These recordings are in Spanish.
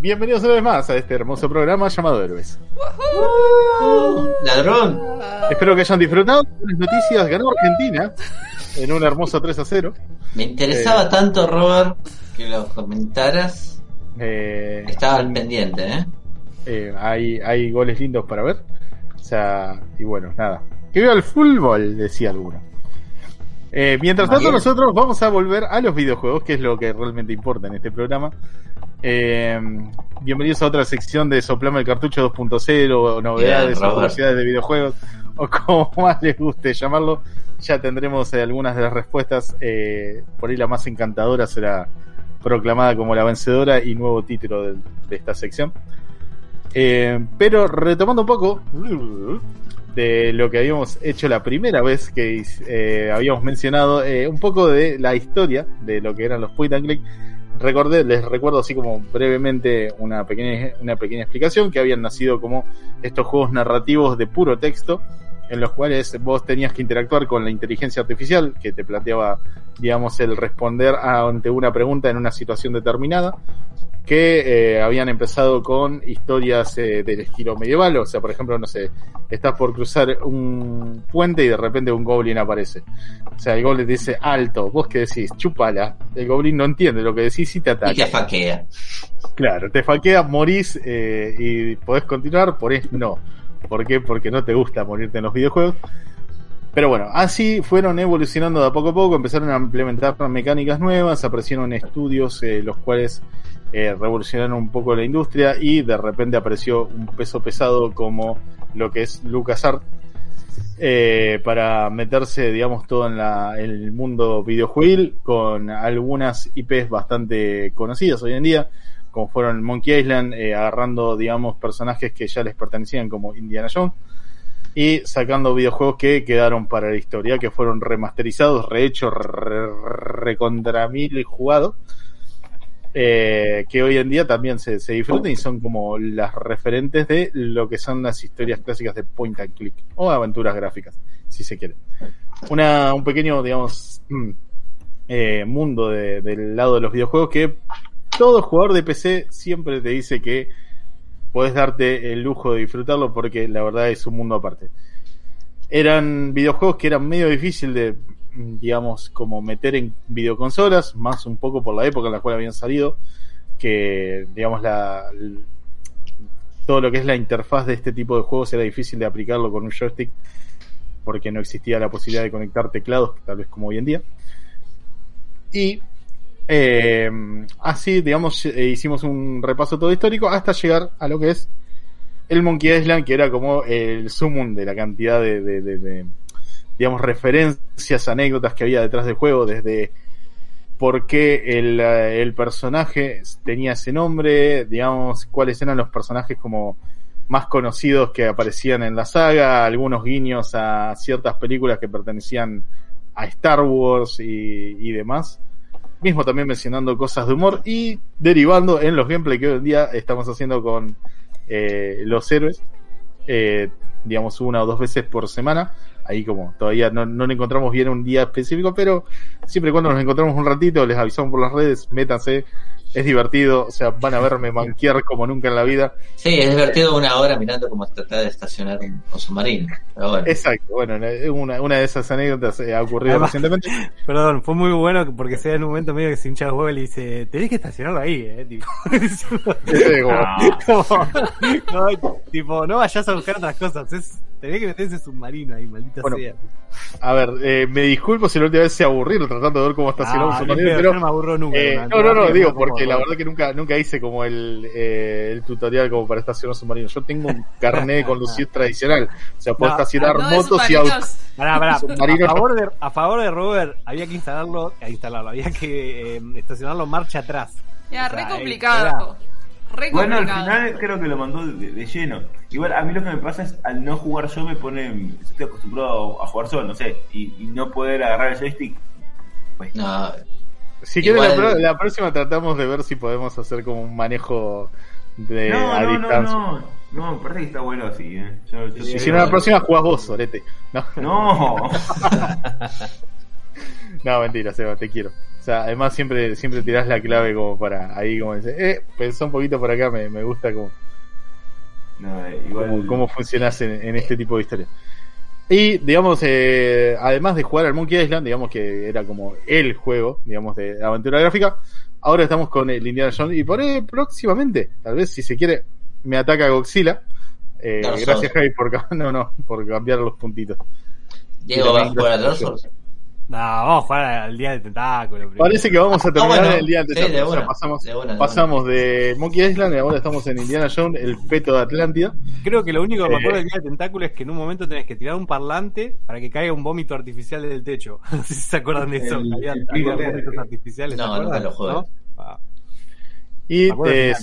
Bienvenidos una vez más a este hermoso programa llamado Héroes. Ladrón. Espero que hayan disfrutado. Buenas noticias, ganó Argentina en un hermoso 3 a 0. Me interesaba tanto, Robert, que lo comentaras. Eh, Estaba al pendiente, ¿eh? eh, hay, hay goles lindos para ver. O sea, y bueno, nada. Que viva el fútbol, decía alguno. Eh, mientras tanto, nosotros vamos a volver a los videojuegos, que es lo que realmente importa en este programa. Eh, bienvenidos a otra sección de Soplame el Cartucho 2.0, o novedades, o curiosidades de videojuegos, o como más les guste llamarlo. Ya tendremos eh, algunas de las respuestas. eh, por ahí la más encantadora será proclamada como la vencedora y nuevo título de, de esta sección. Pero retomando un poco de lo que habíamos hecho la primera vez que habíamos mencionado, un poco de la historia de lo que eran los point and click. Recordé, les recuerdo así como brevemente una pequeña, una pequeña explicación que habían nacido como estos juegos narrativos de puro texto en los cuales vos tenías que interactuar con la inteligencia artificial que te planteaba, digamos, el responder ante una pregunta en una situación determinada que eh, habían empezado con historias eh, del estilo medieval, o sea, por ejemplo, no sé, estás por cruzar un puente y de repente un goblin aparece. O sea, el goblin te dice alto, vos qué decís, chupala. El goblin no entiende lo que decís y te ataca. Y te faquea. Claro, te faquea, morís eh, y podés continuar, por eso no. ¿Por qué? Porque no te gusta morirte en los videojuegos. Pero bueno, así fueron evolucionando de a poco a poco, empezaron a implementar mecánicas nuevas, aparecieron estudios eh, los cuales eh, revolucionaron un poco la industria y de repente apareció un peso pesado como lo que es LucasArts eh, para meterse, digamos, todo en el mundo videojuegil con algunas IPs bastante conocidas hoy en día, como fueron Monkey Island, eh, agarrando, digamos, personajes que ya les pertenecían como Indiana Jones y sacando videojuegos que quedaron para la historia, que fueron remasterizados, rehechos, re, recontra mil jugados, eh, que hoy en día también se, se disfrutan y son como las referentes de lo que son las historias clásicas de point and click o aventuras gráficas, si se quiere. Una, un pequeño, digamos, mm, eh, mundo de- del lado de los videojuegos que todo jugador de PC siempre te dice que podés darte el lujo de disfrutarlo porque la verdad es un mundo aparte. Eran videojuegos que eran medio difícil de, digamos, como meter en videoconsolas, más un poco por la época en la cual habían salido, que, digamos, la, todo lo que es la interfaz de este tipo de juegos era difícil de aplicarlo con un joystick porque no existía la posibilidad de conectar teclados, tal vez como hoy en día. Y eh, así, digamos, eh, hicimos un repaso todo histórico hasta llegar a lo que es el Monkey Island, que era como el sumum de la cantidad de, de- de- digamos, referencias, anécdotas que había detrás del juego, desde por qué el, eh, el personaje tenía ese nombre, digamos, cuáles eran los personajes como más conocidos que aparecían en la saga, algunos guiños a ciertas películas que pertenecían a Star Wars y demás mismo también mencionando cosas de humor y derivando en los gameplay que hoy en día estamos haciendo con eh, los héroes, eh, digamos una o dos veces por semana. Ahí como todavía no, no encontramos bien un día específico, pero siempre y cuando nos encontramos un ratito, les avisamos por las redes, métanse, es divertido, o sea, van a verme manquear como nunca en la vida. Sí, es divertido una hora mirando cómo tratar de estacionar un, un submarino. Pero bueno. Exacto, bueno, una, una de esas anécdotas eh, ha ocurrido Además- recientemente. Perdón, fue muy bueno porque se da en un momento medio que se hincha el huevo y le dice, tenés que estacionarlo ahí, eh. Tipo, Sí, como- como- no, tipo, no vayas a buscar otras cosas. Es Tenés que meter ese submarino ahí, maldita Bueno, sea. A ver, eh, me disculpo si la última vez se aburrieron tratando de ver cómo estacionamos Ah, un submarino, pedo, pero no me aburro nunca. Eh, no, no, no, digo, porque la verdad que nunca, nunca hice como el, eh, el tutorial como para estacionar submarinos. Yo tengo un carnet de conducir tradicional. O sea, puedo No, estacionar No motos y autos. Pará, pará. Submarino. A, favor de, a favor de Robert, había que instalarlo, instalarlo, había que eh, estacionarlo marcha atrás. Ya, O sea, re eh, complicado. Re Bueno, al complicado. final creo que lo mandó de, de lleno. Igual a mí lo que me pasa es al no jugar yo me pone. Estoy acostumbrado a jugar solo, no sé. Y, y no poder agarrar el joystick. Pues, No, Si quieres, la, la próxima tratamos de ver si podemos hacer como un manejo de no, a no, no, distancia. no. No, me parece que está bueno así, ¿eh? Yo- yo Si si no, la próxima jugás vos, Sorete. No, No. no, mentira, Seba, te quiero. O sea, además siempre, siempre tirás la clave como para ahí, como dice, eh, pensá un poquito por acá, me, me gusta como, no eh, igual. cómo, cómo funcionas en, en este tipo de historias. Y, digamos, eh, además de jugar al Monkey Island, digamos que era como el juego, digamos, de aventura gráfica, ahora estamos con el Indiana Jones y por ahí próximamente, tal vez si se quiere, me ataca Godzilla. Eh, gracias. Javi, por, no, no, por cambiar los puntitos. Diego va a jugar a Dark Souls. No, vamos a jugar al día del tentáculo. primero. Parece que vamos a terminar Ah, bueno. el día antes. Sí, de o sea, una, pasamos, de una, de pasamos de Monkey Island y ahora estamos en Indiana Jones, el peto de Atlántida. Creo que lo único que me Eh. acuerdo del día del tentáculo es que en un momento tenés que tirar un parlante para que caiga un vómito artificial del techo. No sé si se acuerdan de eso. El- había, el había pico vómitos artificiales. ¿se No, nunca lo jugué. ¿No? Ah. Y, eh,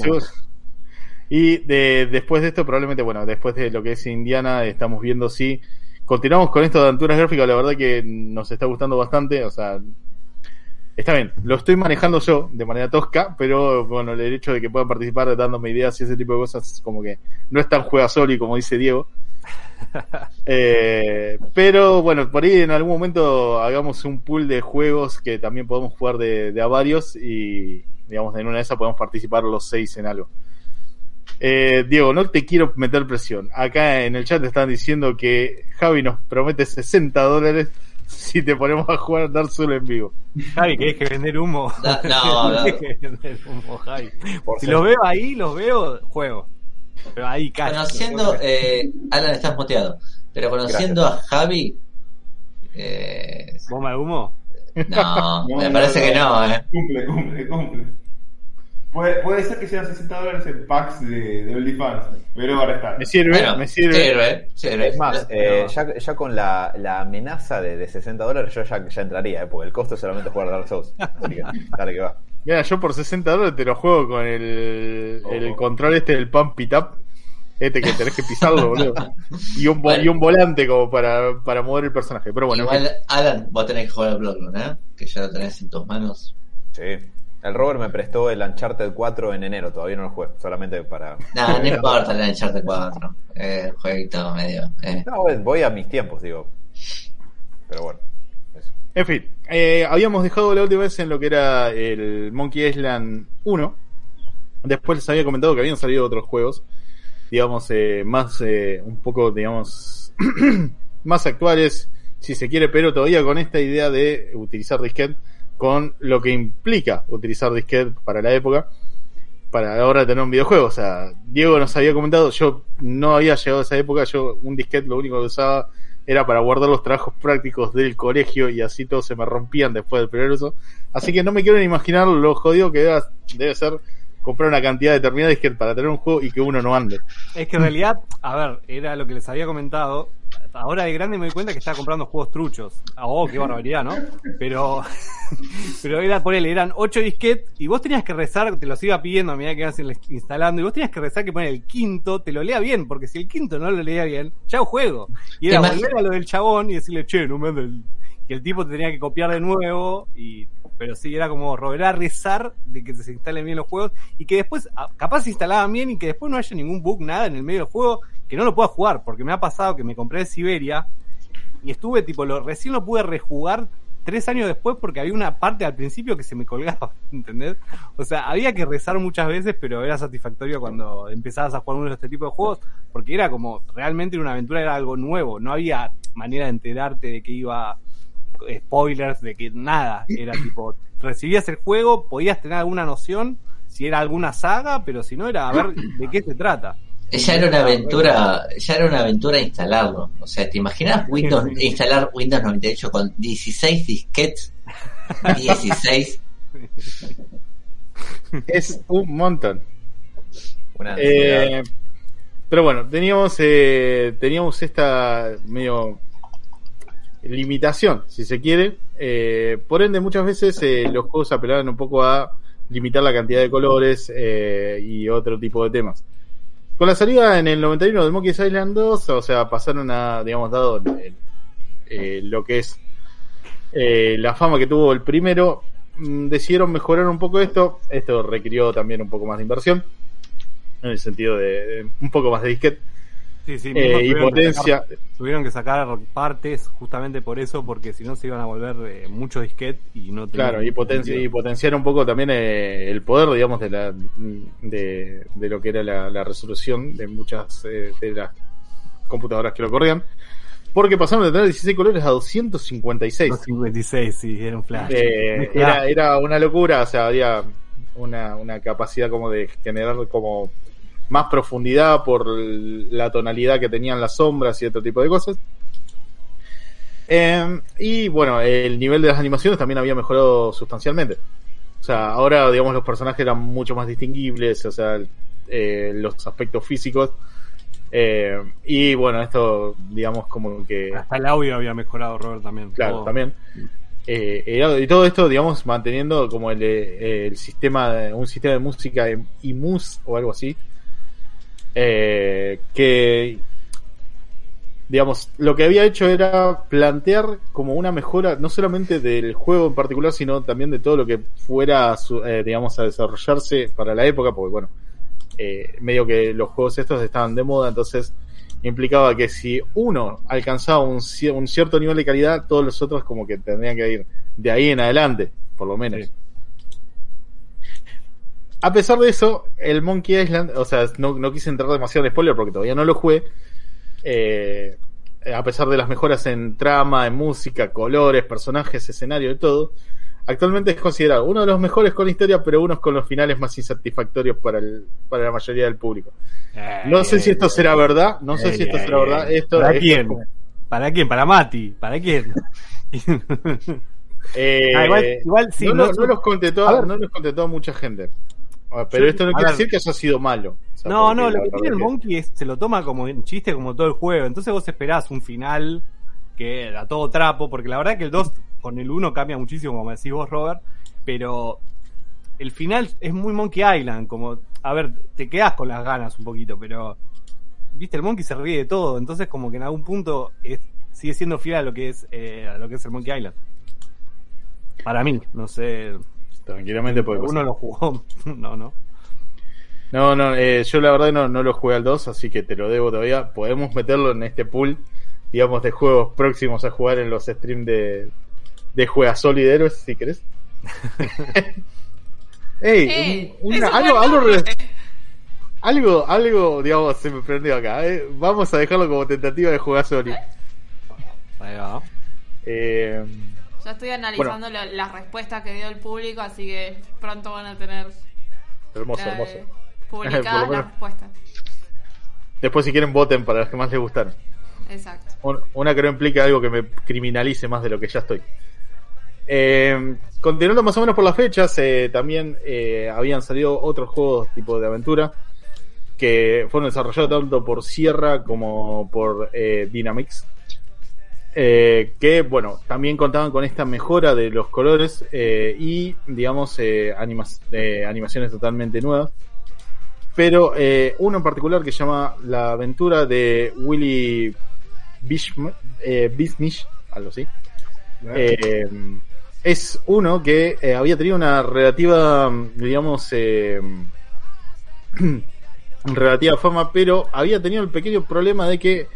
y de, después de esto, probablemente, bueno, después de lo que es Indiana, estamos viendo si continuamos con esto de aventuras gráficas. La verdad que nos está gustando bastante. O sea, está bien, lo estoy manejando yo de manera tosca, pero bueno, el hecho de que puedan participar dándome ideas y ese tipo de cosas, como que no es tan juega solo y como dice Diego. Eh, pero bueno, por ahí en algún momento hagamos un pool de juegos que también podemos jugar de, de a varios y digamos en una de esas podemos participar los seis en algo. Eh, Diego, no te quiero meter presión. Acá en el chat te están diciendo que Javi nos promete 60 dólares si te ponemos a jugar Dark Souls en vivo. Javi, ¿querés que vender humo? No, no. ¿Querés que vender humo, Javi? Por Si ser- los veo ahí, los veo, juego. Pero ahí casi. Conociendo, eh, Alan, estás moteado. Pero conociendo a Javi, eh, ¿Bomba de humo? no, No, me no, parece no. que no, eh. Cumple, cumple, cumple. Puede, puede ser que sean 60 dólares en packs de, de OnlyFans, pero ahora está. Me sirve, Bueno, me sirve. sirve, sirve. Es más, eh, ya, ya con la, la amenaza de, de 60 dólares yo ya, ya entraría, eh, porque el costo es solamente jugar Dark Souls. Así que, dale que va. Mira, yo por 60 dólares te lo juego con el, el Oh. control este del pump it up. Este que tenés que pisarlo, boludo. Y un, Bueno. y un volante como para, para mover el personaje. Pero bueno. Igual, Alan, vos tenés que jugar al Bloodborne, ¿eh? Que ya lo tenés en tus manos. Sí. El Robert me prestó el Uncharted 4 en enero, todavía no lo juego, solamente para... No, no importa el Uncharted 4. Eh, jueguito medio. Eh. No, voy- voy a mis tiempos, digo. Pero bueno, eso. En fin, eh, habíamos dejado la última vez en lo que era el Monkey Island 1. Después les había comentado que habían salido otros juegos, digamos, eh, más, eh, un poco, digamos, más actuales, si se quiere, pero todavía con esta idea de utilizar disquete, con lo que implica utilizar disquete para la época, para ahora tener un videojuego. O sea, Diego nos había comentado, yo no había llegado a esa época, yo un disquete lo único que usaba era para guardar los trabajos prácticos del colegio y así todos se me rompían después del primer uso. Así que no me quiero ni imaginar lo jodido que debe, debe ser comprar una cantidad determinada de disquete para tener un juego y que uno no ande. Es que en realidad, a ver, era lo que les había comentado. Ahora de grande me doy cuenta que estaba comprando juegos truchos. Ah, Oh, qué barbaridad, ¿no? Pero, pero era por él, eran 8 disquetes y vos tenías que rezar, te los iba pidiendo a medida que ibas instalando, y vos tenías que rezar que poner el quinto, te lo lea bien, porque si el quinto no lo leía bien, ya juego. Y era volver a lo del chabón y decirle, che, no me el. Que el tipo te tenía que copiar de nuevo, y pero sí, era como rogar a rezar de que se instalen bien los juegos y que después, a- capaz se instalaban bien y que después no haya ningún bug, nada en el medio del juego que no lo pueda jugar, porque me ha pasado que me compré de Siberia y estuve tipo, lo, recién lo pude rejugar tres años después porque había una parte al principio que se me colgaba, ¿entendés? O sea, había que rezar muchas veces, pero era satisfactorio cuando empezabas a jugar uno de este tipo de juegos, porque era como, realmente una aventura era algo nuevo, no había manera de enterarte de que iba spoilers, de que nada, era tipo, recibías el juego, podías tener alguna noción si era alguna saga, pero si no era a ver de qué se trata. Ya era una aventura, ya era una aventura instalarlo. O sea, ¿te imaginas Windows, instalar Windows 98 con 16 disquetes? 16. Es un montón. Una. Eh, pero bueno, teníamos eh, teníamos esta medio limitación, si se quiere. Eh, por ende, muchas veces eh, los juegos apelaban un poco a limitar la cantidad de colores eh, y otro tipo de temas. Con la salida en el 91 de Monkey's Island 2, o sea, pasaron a, digamos, dado lo que es la fama que tuvo el primero, mm, decidieron mejorar un poco esto. Esto requirió también un poco más de inversión, en el sentido de, de un poco más de disquete Sí, sí, eh, y que potencia. sacar- tuvieron que sacar partes justamente por eso, porque si no se iban a volver eh, mucho disquete y no tenían Claro, y, potencia, y potenciar un poco también eh, el poder, digamos, de, la, de, de lo que era la, la resolución de muchas de las computadoras que lo corrían. Porque pasaron de tener 16 colores a 256. 256, sí, era un flash. Era, era una locura, o sea, había una, una capacidad como de generar como más profundidad por la tonalidad que tenían las sombras y otro tipo de cosas. Eh, y bueno, el nivel de las animaciones también había mejorado sustancialmente. O sea, ahora, digamos, los personajes eran mucho más distinguibles, o sea, eh, los aspectos físicos. Eh, y bueno, esto, digamos, como que... Hasta el audio había mejorado, Robert, también. Claro, Todo. también. Eh, y todo esto, digamos, manteniendo como el, eh, el sistema, un sistema de música em- IMUS o algo así, eh, que, digamos, lo que había hecho era plantear como una mejora, no solamente del juego en particular, sino también de todo lo que fuera, eh, digamos, a desarrollarse para la época, porque bueno, eh, medio que los juegos estos estaban de moda, entonces implicaba que si uno alcanzaba un, cier- un cierto nivel de calidad, todos los otros como que tendrían que ir de ahí en adelante, por lo menos. A pesar de eso, el Monkey Island, o sea, no, no quise entrar demasiado en spoiler porque todavía no lo jugué. eh, a pesar de las mejoras en trama, en música, colores, personajes, escenario y todo, actualmente es considerado uno de los mejores con historia, pero unos con los finales más insatisfactorios para, el, para la mayoría del público. Eh, No sé si esto será verdad, no sé eh, si esto eh, será verdad. Esto, ¿Para esto quién? como- ¿Para quién? ¿Para Mati? ¿Para quién? Eh, Ah, igual- igual sí, no, no- lo- no los contestó, A ver. no los contestó mucha gente. Ah, Pero esto no quiere decir que haya sido malo. O sea, No, no, lo que tiene el Monkey es, se lo toma como un chiste como todo el juego. Entonces vos esperás un final que era todo trapo, porque la verdad que el 2 con el 1 cambia muchísimo, como decís vos, Robert, pero el final es muy Monkey Island, como, a ver, te quedás con las ganas un poquito, pero, viste, el Monkey se ríe de todo, entonces como que en algún punto es, sigue siendo fiel a lo que es, eh, a lo que es el Monkey Island. Para mí, no sé, Tranquilamente puede uno pasar. lo jugó, no, no. No, no, eh, yo la verdad no, no lo jugué al 2, así que te lo debo todavía. Podemos meterlo en este pool, digamos, de juegos próximos a jugar en los streams de, de Juegasol y de Héroes, si querés. Ey, Eh, un- una- un algo, algo, algo, algo, digamos, se me prendió acá. eh. Vamos a dejarlo como tentativa de Juegasol. Ahí va. Eh, Ya estoy analizando la- las respuestas que dio el público, así que pronto van a tener hermoso, hermoso. Por publicadas lo menos. las respuestas. Después, si quieren, voten para las que más les gustaron. Exacto. Un- Una que no implica algo que me criminalice más de lo que ya estoy. Eh, continuando más o menos por las fechas, eh, también eh, habían salido otros juegos tipo de aventura que fueron desarrollados tanto por Sierra como por eh, Dynamix. Eh, que bueno, también contaban con esta mejora de los colores eh, y digamos eh, animas- eh, animaciones totalmente nuevas. Pero eh, uno en particular que se llama La aventura de Willy Bishm, Bismish, algo así. Es uno que había tenido una relativa, digamos, relativa fama, pero había tenido el pequeño problema de que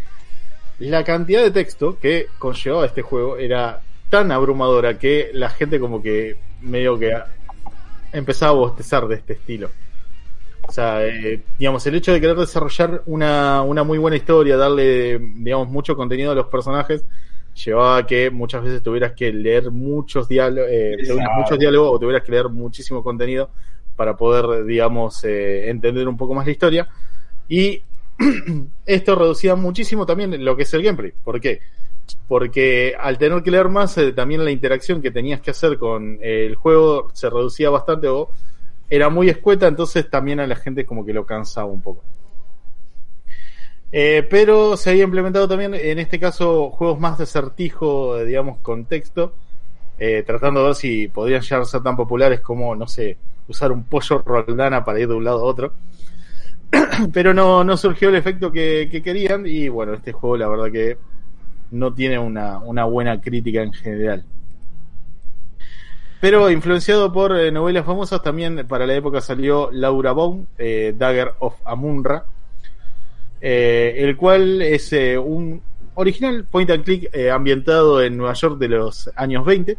la cantidad de texto que conllevaba este juego era tan abrumadora que la gente como que medio que empezaba a bostezar de este estilo. O sea, eh, digamos, el hecho de querer desarrollar una, una muy buena historia, darle, digamos, mucho contenido a los personajes, llevaba a que muchas veces tuvieras que leer muchos diálogos, Exacto. muchos diálogos o tuvieras que leer muchísimo contenido para poder, digamos, eh, entender un poco más la historia. Y esto reducía muchísimo también lo que es el gameplay. ¿Por qué? Porque al tener que leer más, eh, también la interacción que tenías que hacer con el juego se reducía bastante o era muy escueta, entonces también a la gente como que lo cansaba un poco. Eh, pero se había implementado también, en este caso, juegos más de acertijo, eh, digamos, contexto, eh, tratando de ver si podrían llegar a ser tan populares como, no sé, usar un pollo roldana para ir de un lado a otro. pero no, no surgió el efecto que, que, querían y bueno, este juego la verdad que no tiene una, una buena crítica en general. Pero influenciado por eh, novelas famosas, también para la época salió Laura Baum, eh, Dagger of Amunra, eh, el cual es un original point and click ambientado en Nueva York de los años 20,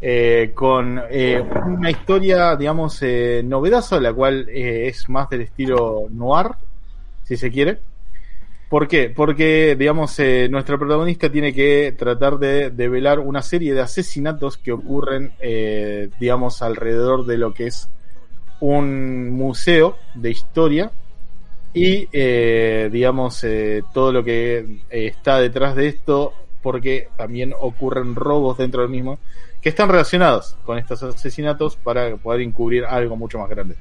eh, con eh, una historia, digamos, eh, novedosa, la cual eh, es más del estilo noir, si se quiere. ¿Por qué? Porque, digamos, eh, nuestra protagonista tiene que tratar de develar una serie de asesinatos que ocurren, eh, digamos, alrededor de lo que es un museo de historia y, digamos, todo lo que está detrás de esto, porque también ocurren robos dentro del mismo que están relacionados con estos asesinatos para poder encubrir algo mucho más grande.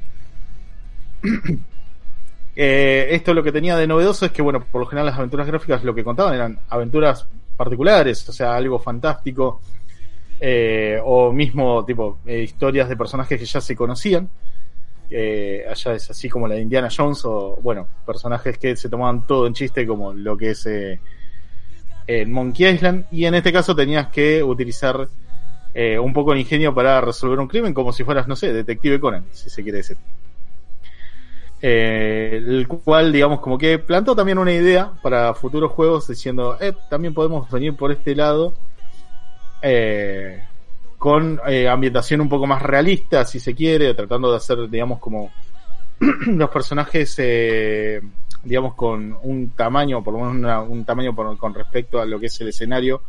Eh, esto lo que tenía de novedoso es que, bueno, por lo general las aventuras gráficas lo que contaban eran aventuras particulares, o sea, algo fantástico, eh, o mismo tipo eh, historias de personajes que ya se conocían. Allá es así como la de Indiana Jones, o bueno, personajes que se tomaban todo en chiste, como lo que es eh, en Monkey Island, y en este caso tenías que utilizar eh, un poco de ingenio para resolver un crimen, como si fueras, no sé, Detective Conan, si se quiere decir. Eh, el cual, digamos, como que plantó también una idea para futuros juegos diciendo, eh, también podemos venir por este lado eh, con eh, ambientación un poco más realista, si se quiere, tratando de hacer, digamos, como los personajes, digamos, con un tamaño, por lo menos una- un tamaño con respecto a lo que es el escenario,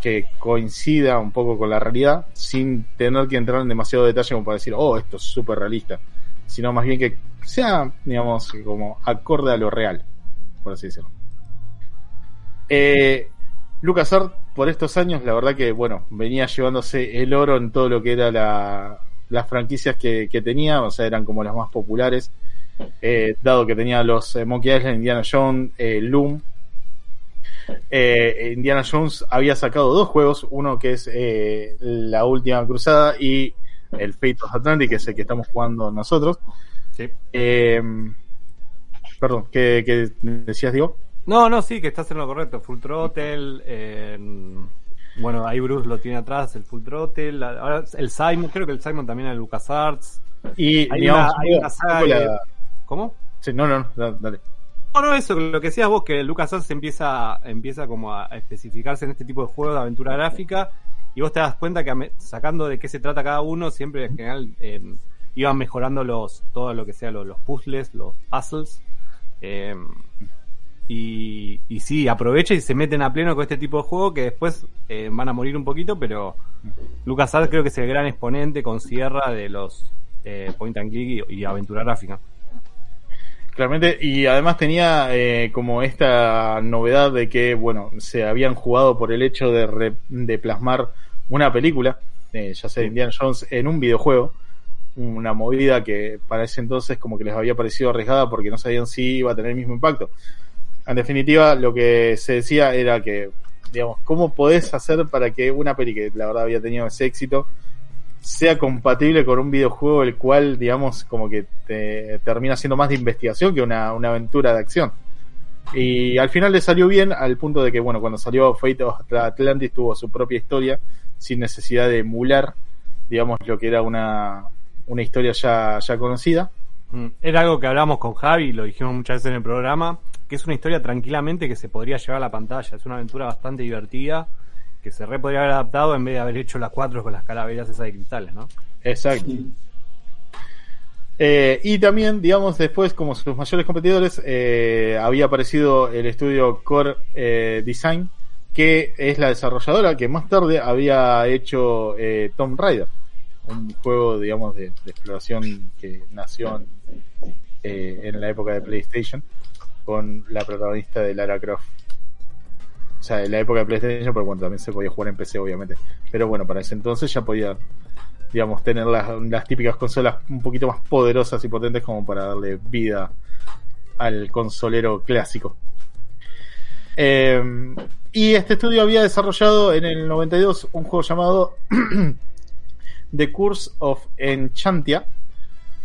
que coincida un poco con la realidad, sin tener que entrar en demasiado detalle como para decir, oh, esto es súper realista, sino más bien que sea, digamos, como acorde a lo real, por así decirlo. Eh, LucasArts, por estos años, la verdad que, bueno, venía llevándose el oro en todo lo que era la, las franquicias que, que tenía, o sea, eran como las más populares, eh, dado que tenía los eh, Monkey Island, Indiana Jones, eh, Loom. Eh, Indiana Jones había sacado dos juegos, uno que es eh, La Última Cruzada y el Fate of Atlantic, que es el que estamos jugando nosotros. Sí. Eh, perdón, ¿qué, qué decías, Diego? No, no, sí, que estás en lo correcto. Full Throttle. bueno, ahí Bruce lo tiene atrás, el Full Throttle. Ahora el Simon, creo que el Simon también era LucasArts. Y, Hay digamos, una- hay una un saga poco que- la- ¿Cómo? sí, no, no, no, da- dale. No, no, eso, lo que decías vos, que LucasArts empieza, empieza como a, especificarse en este tipo de juegos de aventura gráfica y vos te das cuenta que sacando de qué se trata cada uno, siempre en general eh, iban mejorando los todo lo que sea los, los puzzles, los puzzles. eh, y, y sí, aprovecha y se meten a pleno con este tipo de juego que después eh, van a morir un poquito, pero LucasArts creo que es el gran exponente con Sierra de los eh, point and click y aventura gráfica. Claramente, y además tenía eh, como esta novedad de que, bueno, se habían jugado por el hecho de, re- de plasmar una película, eh, ya sea Indiana Jones, en un videojuego. Una movida que para ese entonces como que les había parecido arriesgada porque no sabían si iba a tener el mismo impacto. En definitiva, lo que se decía era que, digamos, ¿cómo podés hacer para que una peli que la verdad había tenido ese éxito sea compatible con un videojuego el cual, digamos, como que te termina siendo más de investigación que una, una aventura de acción. Y al final le salió bien al punto de que, bueno, cuando salió Fate of Atlantis tuvo su propia historia sin necesidad de emular, digamos, lo que era una, una historia ya, ya conocida. Mm, Era algo que hablamos con Javi, lo dijimos muchas veces en el programa, que es una historia tranquilamente que se podría llevar a la pantalla. Es una aventura bastante divertida, que se re podría haber adaptado en vez de haber hecho las cuatro con las calaveras esas de cristales, ¿no? Exacto. Eh, y también, digamos, después, como sus mayores competidores, eh, había aparecido el estudio Core eh, Design, que es la desarrolladora que más tarde había hecho eh, Tomb Raider, un juego, digamos, de, de exploración que nació en, eh, en la época de PlayStation. con la protagonista de Lara Croft. O sea, en la época de PlayStation, pero bueno, también se podía jugar en PC, obviamente. Pero bueno, para ese entonces ya podía, digamos, tener las, típicas consolas un poquito más poderosas y potentes como para darle vida al consolero clásico. Eh, y este estudio había desarrollado en el 92 un juego llamado The Curse of Enchantia,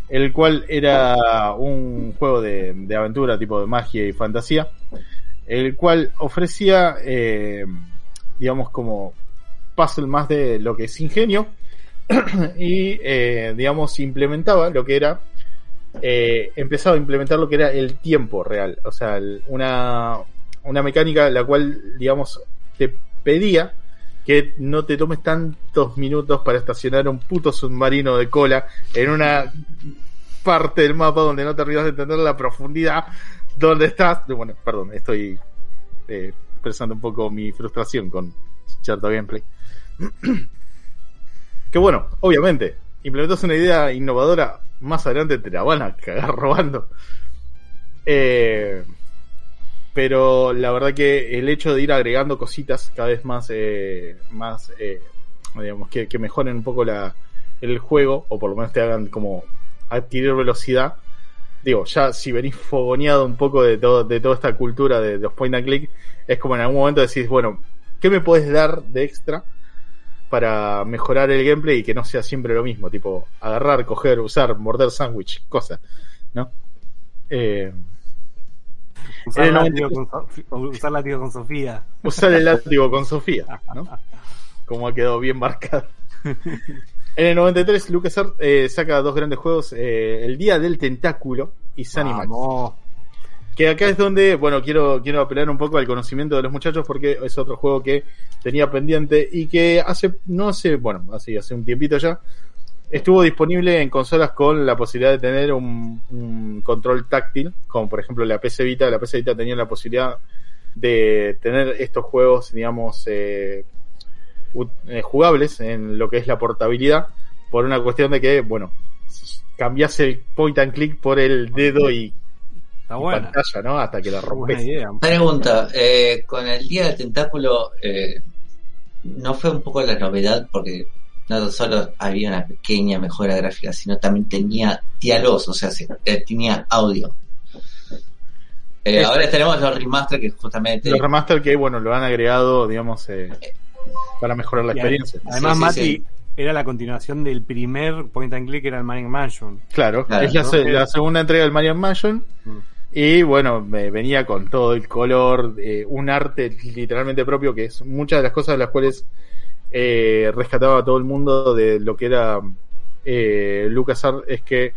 el cual era un juego de aventura tipo de magia y fantasía, el cual ofrecía, eh, digamos, como puzzle más de lo que es ingenio y, eh, digamos, implementaba lo que era, eh, empezaba a implementar lo que era el tiempo real, o sea, una, una mecánica la cual, digamos, te pedía que no te tomes tantos minutos para estacionar un puto submarino de cola en una parte del mapa donde no terminas de entender la profundidad donde estás. Bueno, perdón, estoy eh, expresando un poco mi frustración con cierto gameplay. que bueno, obviamente, implementas una idea innovadora, más adelante te la van a cagar robando. Eh, pero la verdad que el hecho de ir agregando cositas cada vez más, eh, más eh, digamos, que, que mejoren un poco la, el juego, o por lo menos te hagan como adquirir velocidad. Digo, ya si venís fogoneado un poco de, todo, de toda esta cultura de, de los point and click, es como en algún momento decís, bueno, ¿qué me puedes dar de extra para mejorar el gameplay y que no sea siempre lo mismo? Tipo, agarrar, coger, usar, morder sándwich, cosas, ¿no? Eh, Usar no, látigo con, usar látigo con Sofía. usar el látigo con Sofía, ¿no? Como ha quedado bien marcado. En el 93, LucasArts eh, saca dos grandes juegos, eh, El Día del Tentáculo y Zanimax. Vamos. Que acá es donde, bueno, quiero, quiero apelar un poco al conocimiento de los muchachos porque es otro juego que tenía pendiente y que hace, no hace, bueno, así hace un tiempito ya, estuvo disponible en consolas con la posibilidad de tener un, un control táctil, como por ejemplo la PC Vita. La PC Vita tenía la posibilidad de tener estos juegos, digamos, eh, jugables en lo que es la portabilidad, por una cuestión de que, bueno, cambias el point and click por el dedo y, Está y buena. pantalla, ¿no? Hasta que la rompes. Pregunta, eh, con el Día del Tentáculo, eh, ¿no fue un poco la novedad? Porque no solo había una pequeña mejora gráfica, sino también tenía diálogos, o sea, se- eh, tenía audio. Eh, ahora tenemos los remaster que justamente... Los remaster que, bueno, lo han agregado, digamos, eh, para mejorar la Y experiencia. Además, Sí, sí, Mati sí. era la continuación del primer point and click, era el Manic Mansion. Claro, Claro, es la, ¿no? se- la segunda entrega del Marian Mansion. Mm. Y bueno, me venía con todo el color, eh, un arte literalmente propio, que es muchas de las cosas de las cuales eh, rescataba a todo el mundo de lo que era eh, LucasArts, es que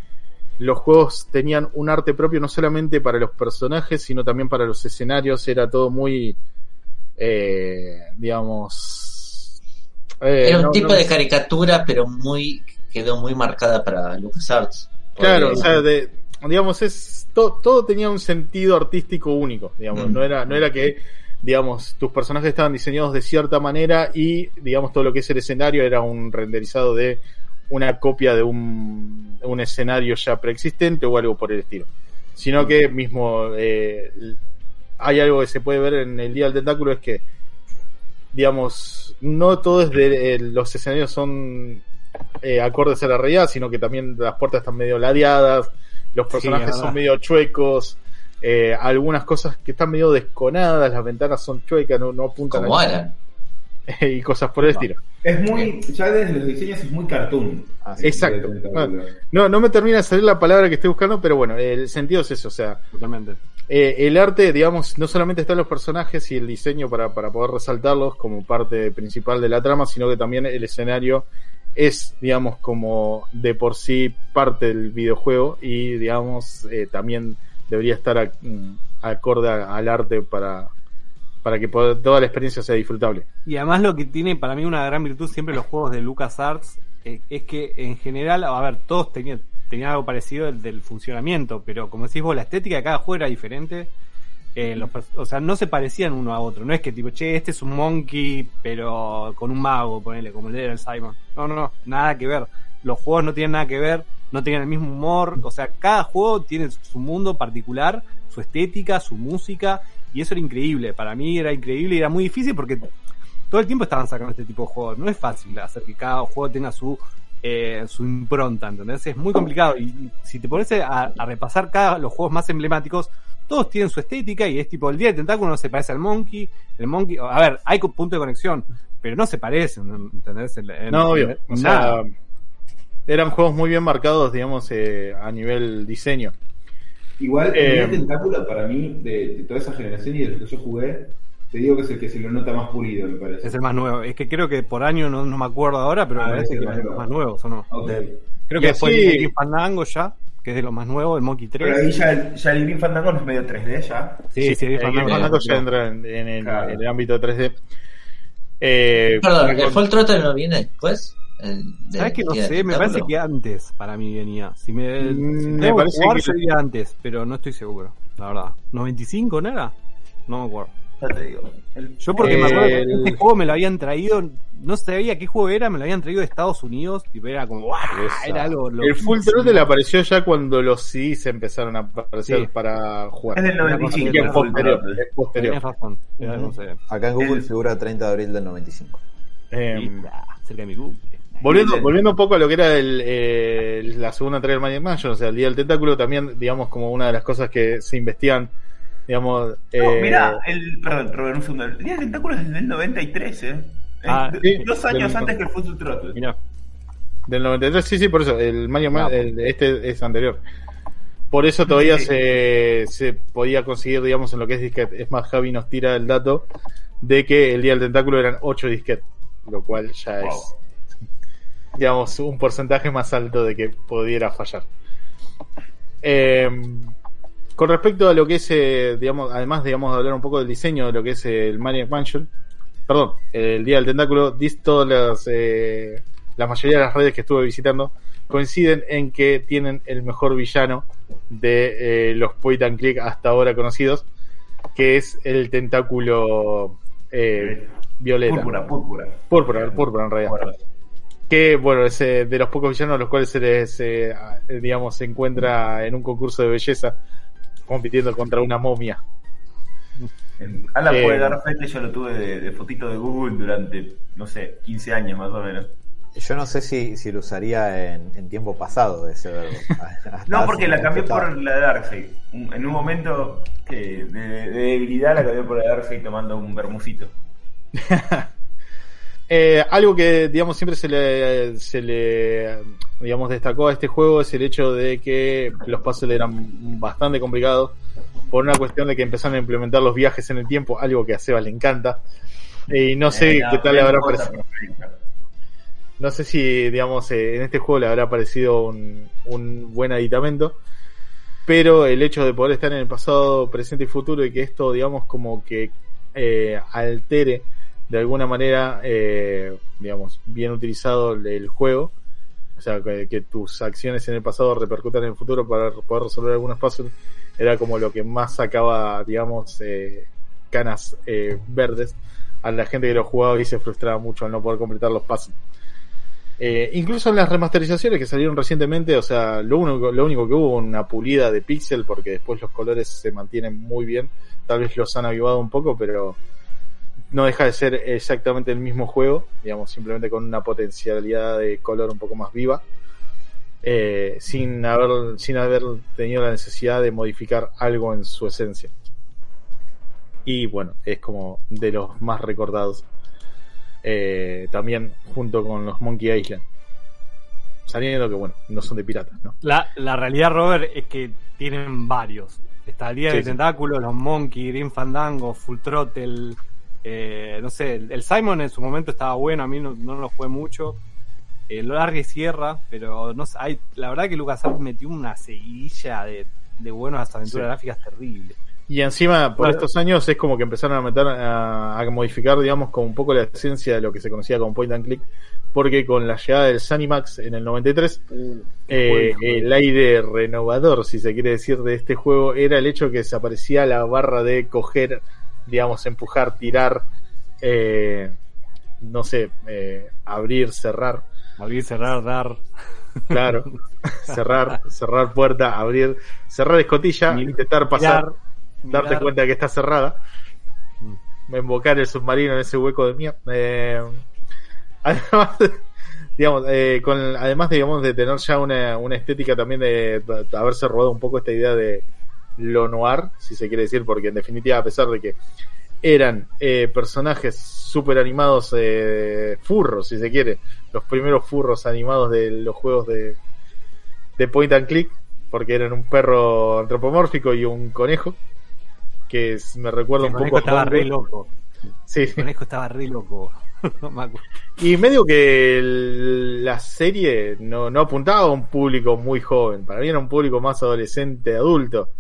los juegos tenían un arte propio no solamente para los personajes, sino también para los escenarios, era todo muy, eh, digamos... eh, Era un no- tipo no- de caricatura, pero muy quedó muy marcada para LucasArts. Claro, o sea, de, digamos, es to- todo tenía un sentido artístico único, digamos, Mm. no era no era que digamos, tus personajes estaban diseñados de cierta manera y digamos todo lo que es el escenario era un renderizado de una copia de un, un escenario ya preexistente o algo por el estilo. Sino que mismo eh, hay algo que se puede ver en el Día del Tentáculo es que digamos, no todos de, eh, los escenarios son eh, acordes a la realidad, sino que también las puertas están medio ladeadas, los personajes es son medio chuecos, eh, algunas cosas que están medio desconadas, las ventanas son chuecas, no, no apuntan como a Alan. y cosas por el estilo. Es muy, ya desde los diseños es muy cartoon. Exacto. Bueno, no, no me termina de salir la palabra que estoy buscando, pero bueno, el sentido es eso, o sea, Totalmente. eh, el arte, digamos, no solamente está en los personajes y el diseño para, para poder resaltarlos como parte principal de la trama, sino que también el escenario es, digamos, como de por sí parte del videojuego y, digamos, eh, también debería estar a- mm, acorde a- al arte para, para que toda la experiencia sea disfrutable. Y además lo que tiene para mí una gran virtud siempre los juegos de LucasArts eh, es que en general, a ver, todos tenían, algo parecido del, del funcionamiento, pero como decís vos, la estética de cada juego era diferente. Eh, o sea, no se parecían uno a otro. No es que tipo, che, este es un monkey, pero con un mago, ponele, como el era el Simon. No, no, no, nada que ver. Los juegos no tienen nada que ver. No tengan el mismo humor. O sea, cada juego tiene su mundo particular, su estética, su música, y eso era increíble. Para mí era increíble y era muy difícil porque todo el tiempo estaban sacando este tipo de juegos. No es fácil hacer que cada juego tenga su eh, su impronta, ¿entendés? Es muy complicado. Y, si te pones a, a repasar cada los juegos más emblemáticos, todos tienen su estética y es tipo el día del tentáculo no se parece al monkey, el monkey, a ver, hay punto de conexión, pero no se parecen, ¿entendés? En- en- No, obvio. O nada. Eran juegos muy bien marcados, digamos, eh, a nivel diseño. Igual, Eh, el Tentáculo para mí, de, de toda esa generación y de los que yo jugué, te digo que es el que se lo nota más pulido, me parece. es el más nuevo. Es que creo que por año no, no me acuerdo ahora, pero Ah, me parece es el que más es de los nuevo. más nuevos, ¿o no? Ok. Creo Y que después así- de Grim Fandango ya, que es de los más nuevos, el Monkey 3. Pero ahí ya, el- ya el Green Fandango no es medio 3D ya. sí, sí, Grim Eh, Fandango. Ya entra en, en el, Claro. en el ámbito 3D. Eh, Perdón, con- ¿el Full Throttle no viene después? El de- ¿Sabes que no sé? Me parece que antes para mí venía. Si me, Mm, me parece jugar, que- sería antes, pero no estoy seguro, la verdad. ¿95 no era? No me acuerdo. Ya te digo. El- Yo porque Eh, me acuerdo que el- este juego me lo habían traído, no sabía qué juego era, me lo habían traído de Estados Unidos, y era como. Era algo el Full. Throttle apareció ya cuando los CDs empezaron a aparecer Sí. para jugar. Es del Y 95. que es el posterior. Es posterior. Tenés razón. era, no sé, Acá en Google El- figura 30 de abril del 95. Eh, ah, cerca de mi cumple. Volviendo, volviendo un poco a lo que era el, eh, la segunda entrega del Magic Mansion, o sea, el Día del Tentáculo, también, digamos, como una de las cosas que se investigan, digamos... No, eh, mirá, el, perdón, Robert, un segundo. El Día del Tentáculo es del 93, ¿eh? Ah, sí. dos años Del- antes que el Full Throttle. Mirá, Del 93, sí, sí, por eso, el Mario Man- el- este es anterior. Por eso todavía Sí. se, se podía conseguir, digamos, en lo que es disquete. Es más, Javi nos tira el dato de que el Día del Tentáculo eran 8 disquetes, lo cual ya Wow. es, digamos, un porcentaje más alto de que pudiera fallar. Eh, con respecto a lo que es, eh, digamos, además, digamos, de hablar un poco del diseño de lo que es el Maniac Mansion, perdón, el Día del Tentáculo, todas las, eh, la mayoría de las redes que estuve visitando coinciden en que tienen el mejor villano de eh, los point and click hasta ahora conocidos, que es el tentáculo eh, violeta. Púrpura, púrpura. Púrpura, púrpura en realidad. Bueno, Que bueno, es eh, de los pocos villanos a los cuales se les, eh, a- digamos, se encuentra en un concurso de belleza compitiendo contra una momia. Alan Eh, puede dar fe que yo lo tuve de, de fotito de Google durante, no sé, 15 años más o menos. Yo no sé si, si lo usaría en, en tiempo pasado ese verbo. Hasta No, porque la cambié por la de Darkseid. Un- En un momento que de, de debilidad la cambié por la de Darkseid tomando un bermucito. Eh, algo que, digamos, siempre se le, se le, digamos, destacó a este juego es el hecho de que los puzzles eran bastante complicados por una cuestión de que empezaron a implementar los viajes en el tiempo, algo que a Seba le encanta. Y no sé Eh, qué la tal le habrá parecido. No sé si, digamos, eh, en este juego le habrá parecido un, un buen aditamento. Pero el hecho de poder estar en el pasado, presente y futuro y que esto, digamos, como que eh, altere de alguna manera, eh, digamos, bien utilizado el, juego. O sea, que, que tus acciones en el pasado repercutan en el futuro para poder resolver algunos puzzles. Era como lo que más sacaba, digamos, eh, canas eh, verdes a la gente que lo jugaba y se frustraba mucho al no poder completar los puzzles. Eh, incluso en las remasterizaciones que salieron recientemente, o sea, lo único, lo único que hubo una pulida de pixel porque después los colores se mantienen muy bien. Tal vez los han avivado un poco, pero no deja de ser exactamente el mismo juego, digamos, simplemente con una potencialidad de color un poco más viva, eh, sin haber, sin haber tenido la necesidad de modificar algo en su esencia. Y bueno, es como de los más recordados. Eh, también junto con los Monkey Island. Sabiendo que, bueno, no son de piratas, ¿no? La, la realidad, Robert, es que tienen varios. Está el Día Sí, del sí. Tentáculo, los Monkey, Green Fandango, Full Throttle. Eh, no sé, el, el Simon en su momento estaba bueno, a mí no, no lo fue mucho. Eh, lo largue cierra, pero no sé, hay, la verdad que LucasArts metió una seguidilla de, de buenas aventuras Sí. gráficas terribles. Y encima, por Bueno. estos años, es como que empezaron a meter, a, a modificar, digamos, como un poco la esencia de lo que se conocía como point and click, porque con la llegada del Zenimax en el 93, eh, el aire renovador, si se quiere decir, de este juego era el hecho que desaparecía la barra de coger, digamos, empujar, tirar, eh, no sé, eh, abrir, cerrar. Abrir, cerrar, dar. Claro. cerrar, cerrar puerta, abrir, cerrar escotilla, Mirar, intentar pasar, mirar. darte cuenta que está cerrada. Mm. Invocar el submarino en ese hueco de mierda. Eh, además, digamos, eh, con, además, digamos, de tener ya una, una estética también de, de haberse robado un poco esta idea de lo noir, si se quiere decir, porque en definitiva, a pesar de que eran eh, personajes super animados, eh, furros, si se quiere, los primeros furros animados de los juegos de, de Point and Click, porque eran un perro antropomórfico y un conejo, que es- me recuerda El un poco conejo a estaba re loco. Sí. El conejo estaba re loco. Y medio que el- la serie no, no apuntaba a un público muy joven, para mí era un público más adolescente, adulto.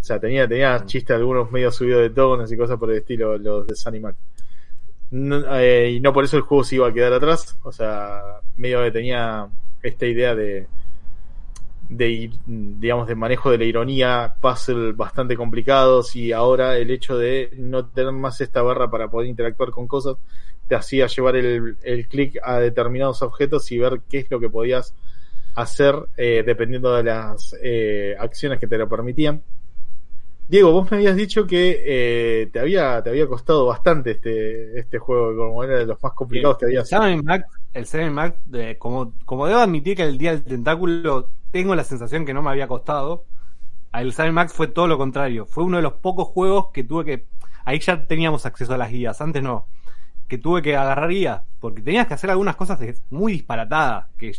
O sea, tenía, tenía chistes algunos medio subidos de tonos y cosas por el estilo, los de Sunny Mac. No, eh, y no por eso el juego se iba a quedar atrás. O sea, medio que tenía esta idea de, de digamos, de manejo de la ironía, puzzle bastante complicados y ahora el hecho de no tener más esta barra para poder interactuar con cosas te hacía llevar el, el clic a determinados objetos y ver qué es lo que podías hacer eh, dependiendo de las eh, acciones que te lo permitían. Diego, vos me habías dicho que eh, te había te había costado bastante este este juego, como era de los más complicados que el habías. Seven Mac, el Seven Mac, de- como, como debo admitir que el día del tentáculo tengo la sensación que no me había costado. El Seven Max fue todo lo contrario. Fue uno de los pocos juegos que tuve que. Ahí ya teníamos acceso a las guías, antes no. Que tuve que agarrar guías, porque tenías que hacer algunas cosas muy disparatadas, que,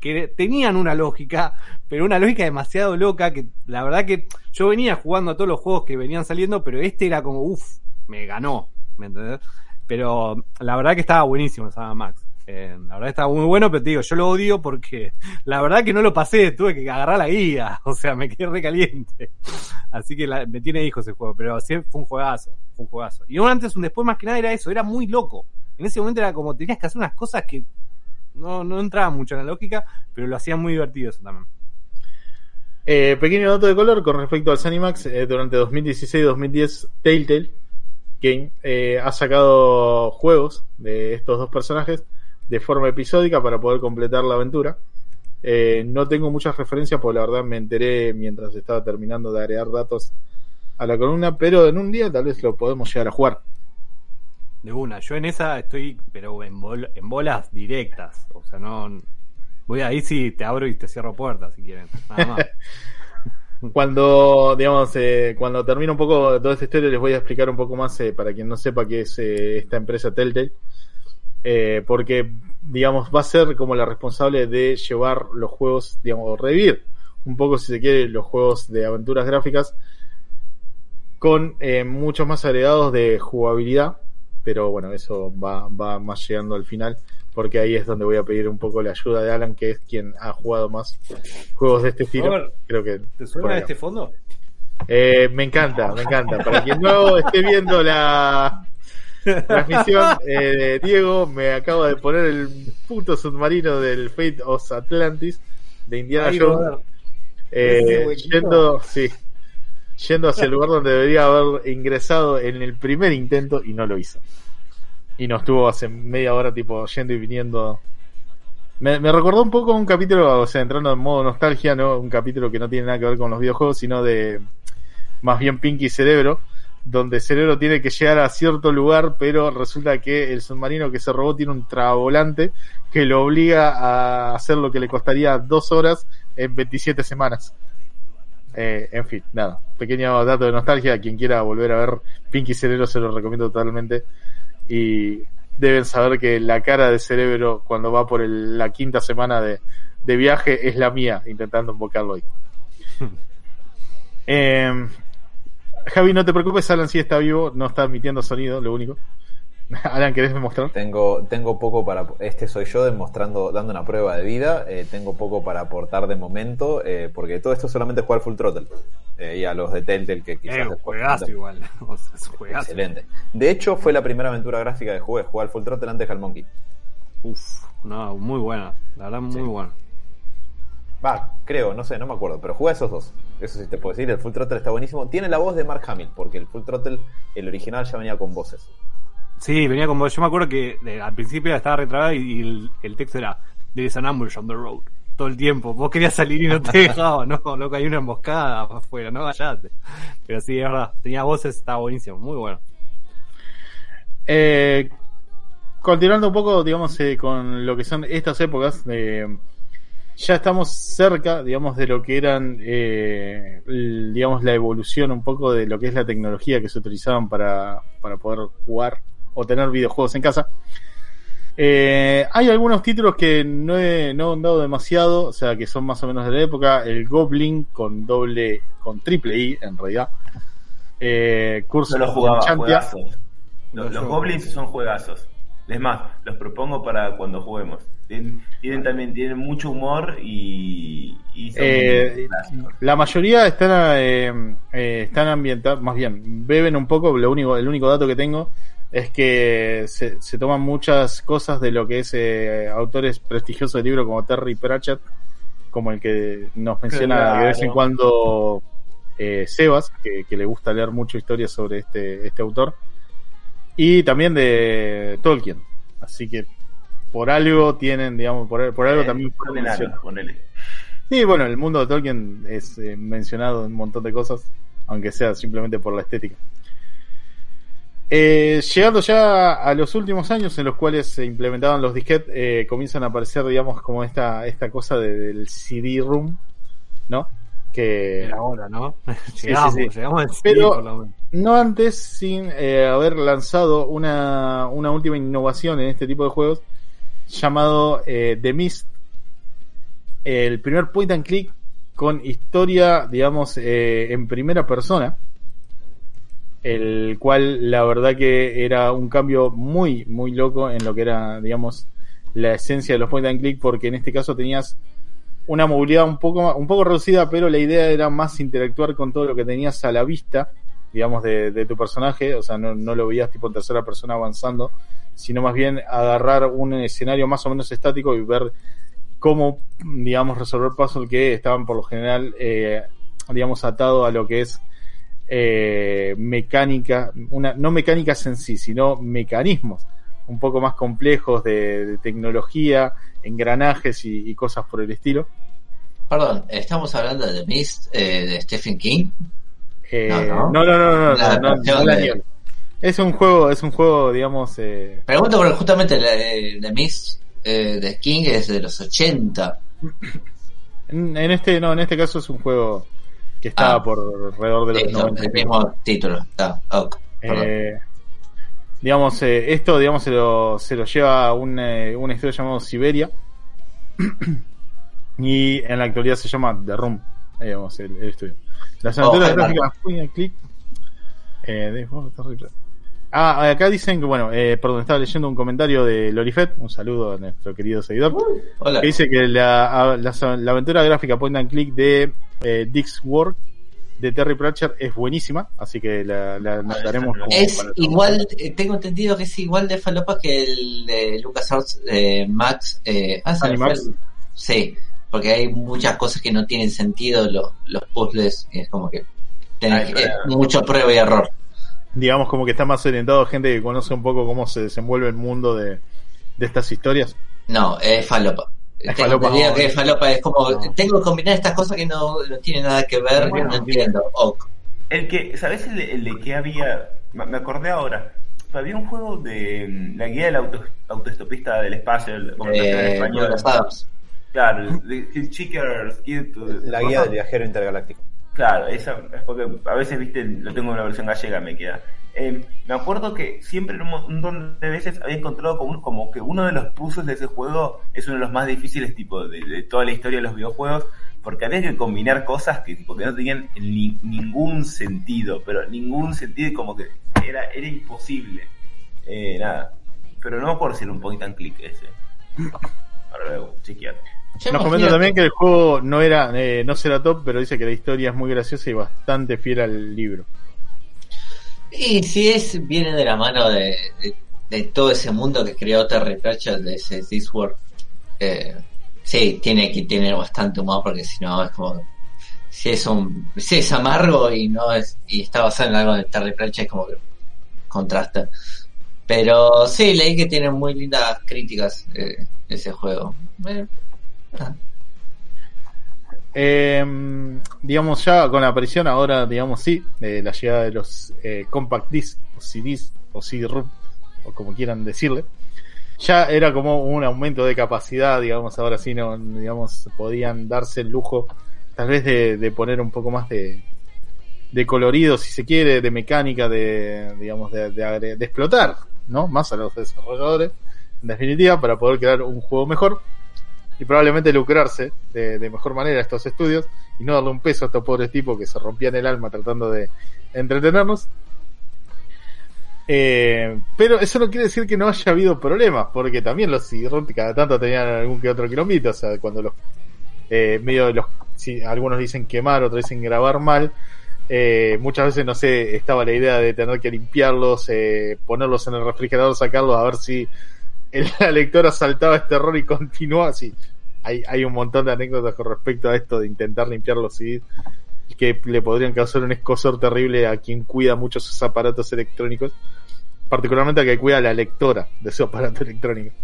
que tenían una lógica, pero una lógica demasiado loca, que la verdad que yo venía jugando a todos los juegos que venían saliendo, pero este era como, uff, me ganó, ¿me entendés? Pero la verdad que estaba buenísimo esa Max. Eh, la verdad estaba muy bueno, pero te digo, yo lo odio porque la verdad que no lo pasé, tuve que agarrar la guía, o sea, me quedé recaliente. Así que la- me tiene hijos ese juego, pero sí fue un juegazo, fue un juegazo. Y un antes, un después, más que nada era eso, era muy loco. En ese momento era como tenías que hacer unas cosas que no, no entraban mucho en la lógica, pero lo hacían muy divertido eso también. Eh, pequeño dato de color con respecto al Zenimax, eh, durante 2016-2010 Telltale Game eh, ha sacado juegos de estos dos personajes de forma episódica para poder completar la aventura. Eh, no tengo muchas referencias porque la verdad me enteré mientras estaba terminando de agregar datos a la columna, pero en un día tal vez lo podemos llegar a jugar. De una, yo en esa estoy, pero en, bol- en bolas directas, o sea, no... Voy ahí sí te abro y te cierro puertas si quieren, nada más. Cuando, digamos, eh, cuando termine un poco toda esta historia, les voy a explicar un poco más eh, para quien no sepa qué es eh, esta empresa Telltale. Porque, digamos, va a ser como la responsable de llevar los juegos, digamos, revivir un poco, si se quiere, los juegos de aventuras gráficas con muchos más agregados de jugabilidad. Pero bueno, eso va, va más llegando al final, porque ahí es donde voy a pedir un poco la ayuda de Alan, que es quien ha jugado más juegos de este estilo. Robert, Creo que ¿Te suena este fondo? Eh, me encanta, me encanta. Para quien no esté viendo la transmisión, eh, Diego me acaba de poner el puto submarino del Fate of Atlantis de Indiana Jones. Eh, yendo, sí, yendo hacia el lugar donde debería haber ingresado en el primer intento y no lo hizo. Y nos estuvo hace media hora, tipo, yendo y viniendo. Me, recordó un poco un capítulo, o sea, entrando en modo nostalgia, ¿no? Un capítulo que no tiene nada que ver con los videojuegos, sino de más bien Pinky Cerebro, donde Cerebro tiene que llegar a cierto lugar, pero resulta que el submarino que se robó tiene un travolante que lo obliga a hacer lo que le costaría dos horas en 27 semanas. Eh, en fin, nada. Pequeño dato de nostalgia. Quien quiera volver a ver Pinky Cerebro se lo recomiendo totalmente. Y deben saber que la cara de Cerebro cuando va por el- la quinta semana de, de viaje es la mía, intentando invocarlo hoy. Eh, Javi, no te preocupes, Alan sí está vivo, no está emitiendo sonido, lo único. Alan, ¿querés demostrar? Tengo, tengo poco para. Este soy yo demostrando, dando una prueba de vida. eh, tengo poco para aportar de momento, eh, porque todo esto es solamente jugar Full Throttle. Eh, y a los de Telltale que quizás Eh, juegazo igual. O sea, es un juegazo. Excelente. De hecho, fue la primera aventura gráfica que jugué. Al Full Throttle antes que al Monkey. Uf, no, muy buena. La verdad, muy Sí. buena. Va, creo, no sé, no me acuerdo. Pero jugué a esos dos. Eso sí te puedo decir. El Full Throttle está buenísimo. Tiene la voz de Mark Hamill, porque el Full Throttle, el original, ya venía con voces. Sí, venía como. Yo me acuerdo que al principio estaba retrabada y, y el, el texto era: There is an ambush on the road. todo el tiempo. Vos querías salir y no te dejaba, no, loco, hay una emboscada afuera, no vayate. Pero sí, es verdad, tenía voces, estaba buenísimo, muy bueno. Eh, continuando un poco, digamos, eh, con lo que son estas épocas, eh, ya estamos cerca, digamos, de lo que eran, eh, digamos, la evolución un poco de lo que es la tecnología que se utilizaban para, para poder jugar o tener videojuegos en casa. Eh, hay algunos títulos que no he, no he andado demasiado, o sea, que son más o menos de la época. El Goblin con doble, con triple I, en realidad. Eh, lo jugaba, Enchantia. juegazos. Los, los goblins son juegazos. Es más, los propongo para cuando juguemos. Tienen, tienen también tienen mucho humor y, y son Eh. La mayoría están, eh, eh, están ambientados, más bien, beben un poco, lo único, el único dato que tengo es que se, se toman muchas cosas de lo que es eh, autores prestigiosos de libros como Terry Pratchett, como el que nos menciona de vez en cuando eh, Sebas, que, que le gusta leer mucho historias sobre este, este autor, y también de Tolkien. Así que por algo tienen, digamos, por, por algo Eh, también fueron. Sí, bueno, el mundo de Tolkien es eh, mencionado en un montón de cosas, aunque sea simplemente por la estética. Eh, llegando ya a los últimos años en los cuales se implementaban los disquetes, eh, comienzan a aparecer, digamos, como esta, esta cosa de- del CD-ROOM, ¿no? Que Era ahora, ¿no? sí, llegamos, sí. llegamos al sí, Pero- no antes sin eh, haber lanzado una, una última innovación en este tipo de juegos llamado eh, The Mist, el primer point and click con historia, digamos, eh, en primera persona, el cual la verdad que era un cambio muy, muy loco en lo que era, digamos, la esencia de los point and click, porque en este caso tenías una movilidad un poco, un poco reducida, pero la idea era más interactuar con todo lo que tenías a la vista, digamos, de, de tu personaje, o sea, no, no lo veías tipo en tercera persona avanzando, sino más bien agarrar un escenario más o menos estático y ver cómo, digamos, resolver puzzles que estaban por lo general, eh, digamos, atados a lo que es eh, mecánica, una, no mecánicas en sí, sino mecanismos un poco más complejos de, de tecnología, engranajes y, y cosas por el estilo. Perdón, estamos hablando de The Mist eh, de Stephen King. Eh, No, no, no. no, no, La de-. Es un juego, es un juego, digamos, eh, Pregunto porque justamente eh, The Mist eh, de King es de los 80. en, en este, no, en este caso es un juego que estaba Ah. por alrededor de los Listo, 90. el mismo título. Ok. Eh, digamos, eh, esto, digamos, se lo, se lo lleva un, eh, un estudio llamado Siberia. y en la actualidad se llama The Room, digamos, el, el estudio. Las aventuras Oh, gráficas Point and Click. Eh, de-. Ah, acá dicen que, bueno, eh, perdón, estaba leyendo un comentario de Lorifet, un saludo a nuestro querido seguidor, Hola. que dice que la, a- la, la aventura gráfica Point and Click de eh, Dix Work de Terry Pratchett es buenísima, así que la, la como Es igual, eh, tengo entendido que es igual de falopa que el de LucasArts eh, Max. Eh, ah, Sí, porque hay muchas cosas que no tienen sentido, los, los puzzles, es como que tenés Ay, que- es mucho prueba y error. Digamos como que está más orientado a gente que conoce un poco cómo se desenvuelve el mundo de, de estas historias. No, es falopa. Es tengo falopa. entendido que es falopa, es como, No. tengo que combinar estas cosas que no, no tienen nada que ver, Bueno, no entiendo. Ok. El que, ¿sabes el de, el de que había? Me acordé ahora. Había un juego de mm, la guía del auto, autoestopista del espacio, el- como Eh, español. Claro, el- el the- La guía del viajero intergaláctico. Claro, esa es porque a veces, viste, lo tengo en la versión gallega, me queda. Eh, me acuerdo que siempre en un montón de veces había encontrado como, como que uno de los puzzles de ese juego es uno de los más difíciles tipo de, de toda la historia de los videojuegos, porque había que combinar cosas que, tipo, que no tenían ni- ningún sentido, pero ningún sentido y como que era, era imposible. Eh, nada, pero no me acuerdo si era un point and click ese. Ahora luego, chequear. Nos comenta también que el juego no era eh, no será top, pero dice que la historia es muy graciosa y bastante fiel al libro. Y si es, viene de la mano de, de, de todo ese mundo que creó Terry Pratchett, de ese This World, eh, sí, tiene que tener bastante humor porque si no es como, si es un, si es amargo y no es, y está basado en algo de Terry Pratchett es como que contrasta. Pero sí, leí que tiene muy lindas críticas eh, ese juego. Ah. Eh, digamos, ya con la aparición, ahora, digamos, sí, de la llegada de los eh, compact disc, o CDs, o CD-ROM, o como quieran decirle, ya era como un aumento de capacidad, digamos, ahora sí, no, digamos, podían darse el lujo, tal vez, de, poner un poco más de, de colorido, si se quiere, de mecánica, de, digamos, de explotar, ¿no? Más a los desarrolladores, en definitiva, para poder crear un juego mejor y probablemente lucrarse de, de mejor manera estos estudios y no darle un peso a estos pobres tipos que se rompían el alma tratando de entretenernos. Eh, pero eso no quiere decir que no haya habido problemas, porque también los CD-ROM cada tanto tenían algún que otro quilombito, o sea, cuando los eh, medio de los, si, algunos dicen quemar, otros dicen grabar mal, eh, muchas veces no sé, estaba la idea de tener que limpiarlos, eh, ponerlos en el refrigerador, sacarlos a ver si la lectora saltaba este error y continuaba así. Hay, hay un montón de anécdotas con respecto a esto de intentar limpiar los CDs que le podrían causar un escosor terrible a quien cuida mucho sus aparatos electrónicos, particularmente a que cuida la lectora de su aparato electrónico.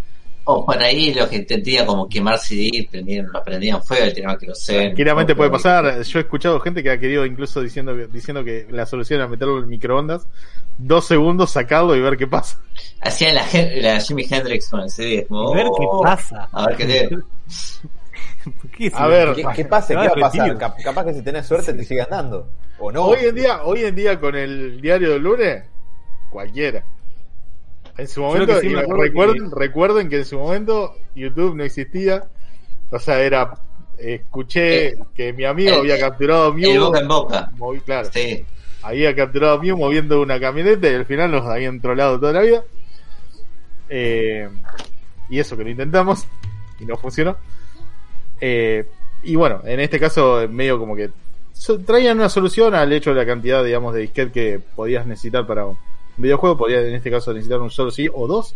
O por ahí lo que intentía como quemar CD, prendían, lo prendían fuego y tiraban queroseno. Tranquilamente O puede por ahí. pasar. Yo he escuchado gente que ha querido incluso diciendo, diciendo que la solución era meterlo en el microondas, dos segundos, sacarlo y ver qué pasa. Hacía la, la Jimi Hendrix con el CD. Como, A ver qué "Oh, pasa. A ver qué te... ¿Por qué A ver, ¿Qué, qué pasa? ¿Qué va a pasar? Capaz que si tenés suerte te sigan dando. O no. Hoy en día, hoy en día con el diario del lunes, cualquiera. En su momento, sí recuerden, que- recuerden que en su momento YouTube no existía. O sea, era escuché Eh, que mi amigo el- había capturado a Mew, boca en boca. moví- claro, Sí. había capturado a Mew moviendo una camioneta y al final nos habían trolado toda la vida. Eh, y eso que lo intentamos y no funcionó. Eh, y bueno, en este caso, medio como que traían una solución al hecho de la cantidad, digamos, de disquete que podías necesitar para un videojuego. Podías en este caso necesitar un solo sí o dos.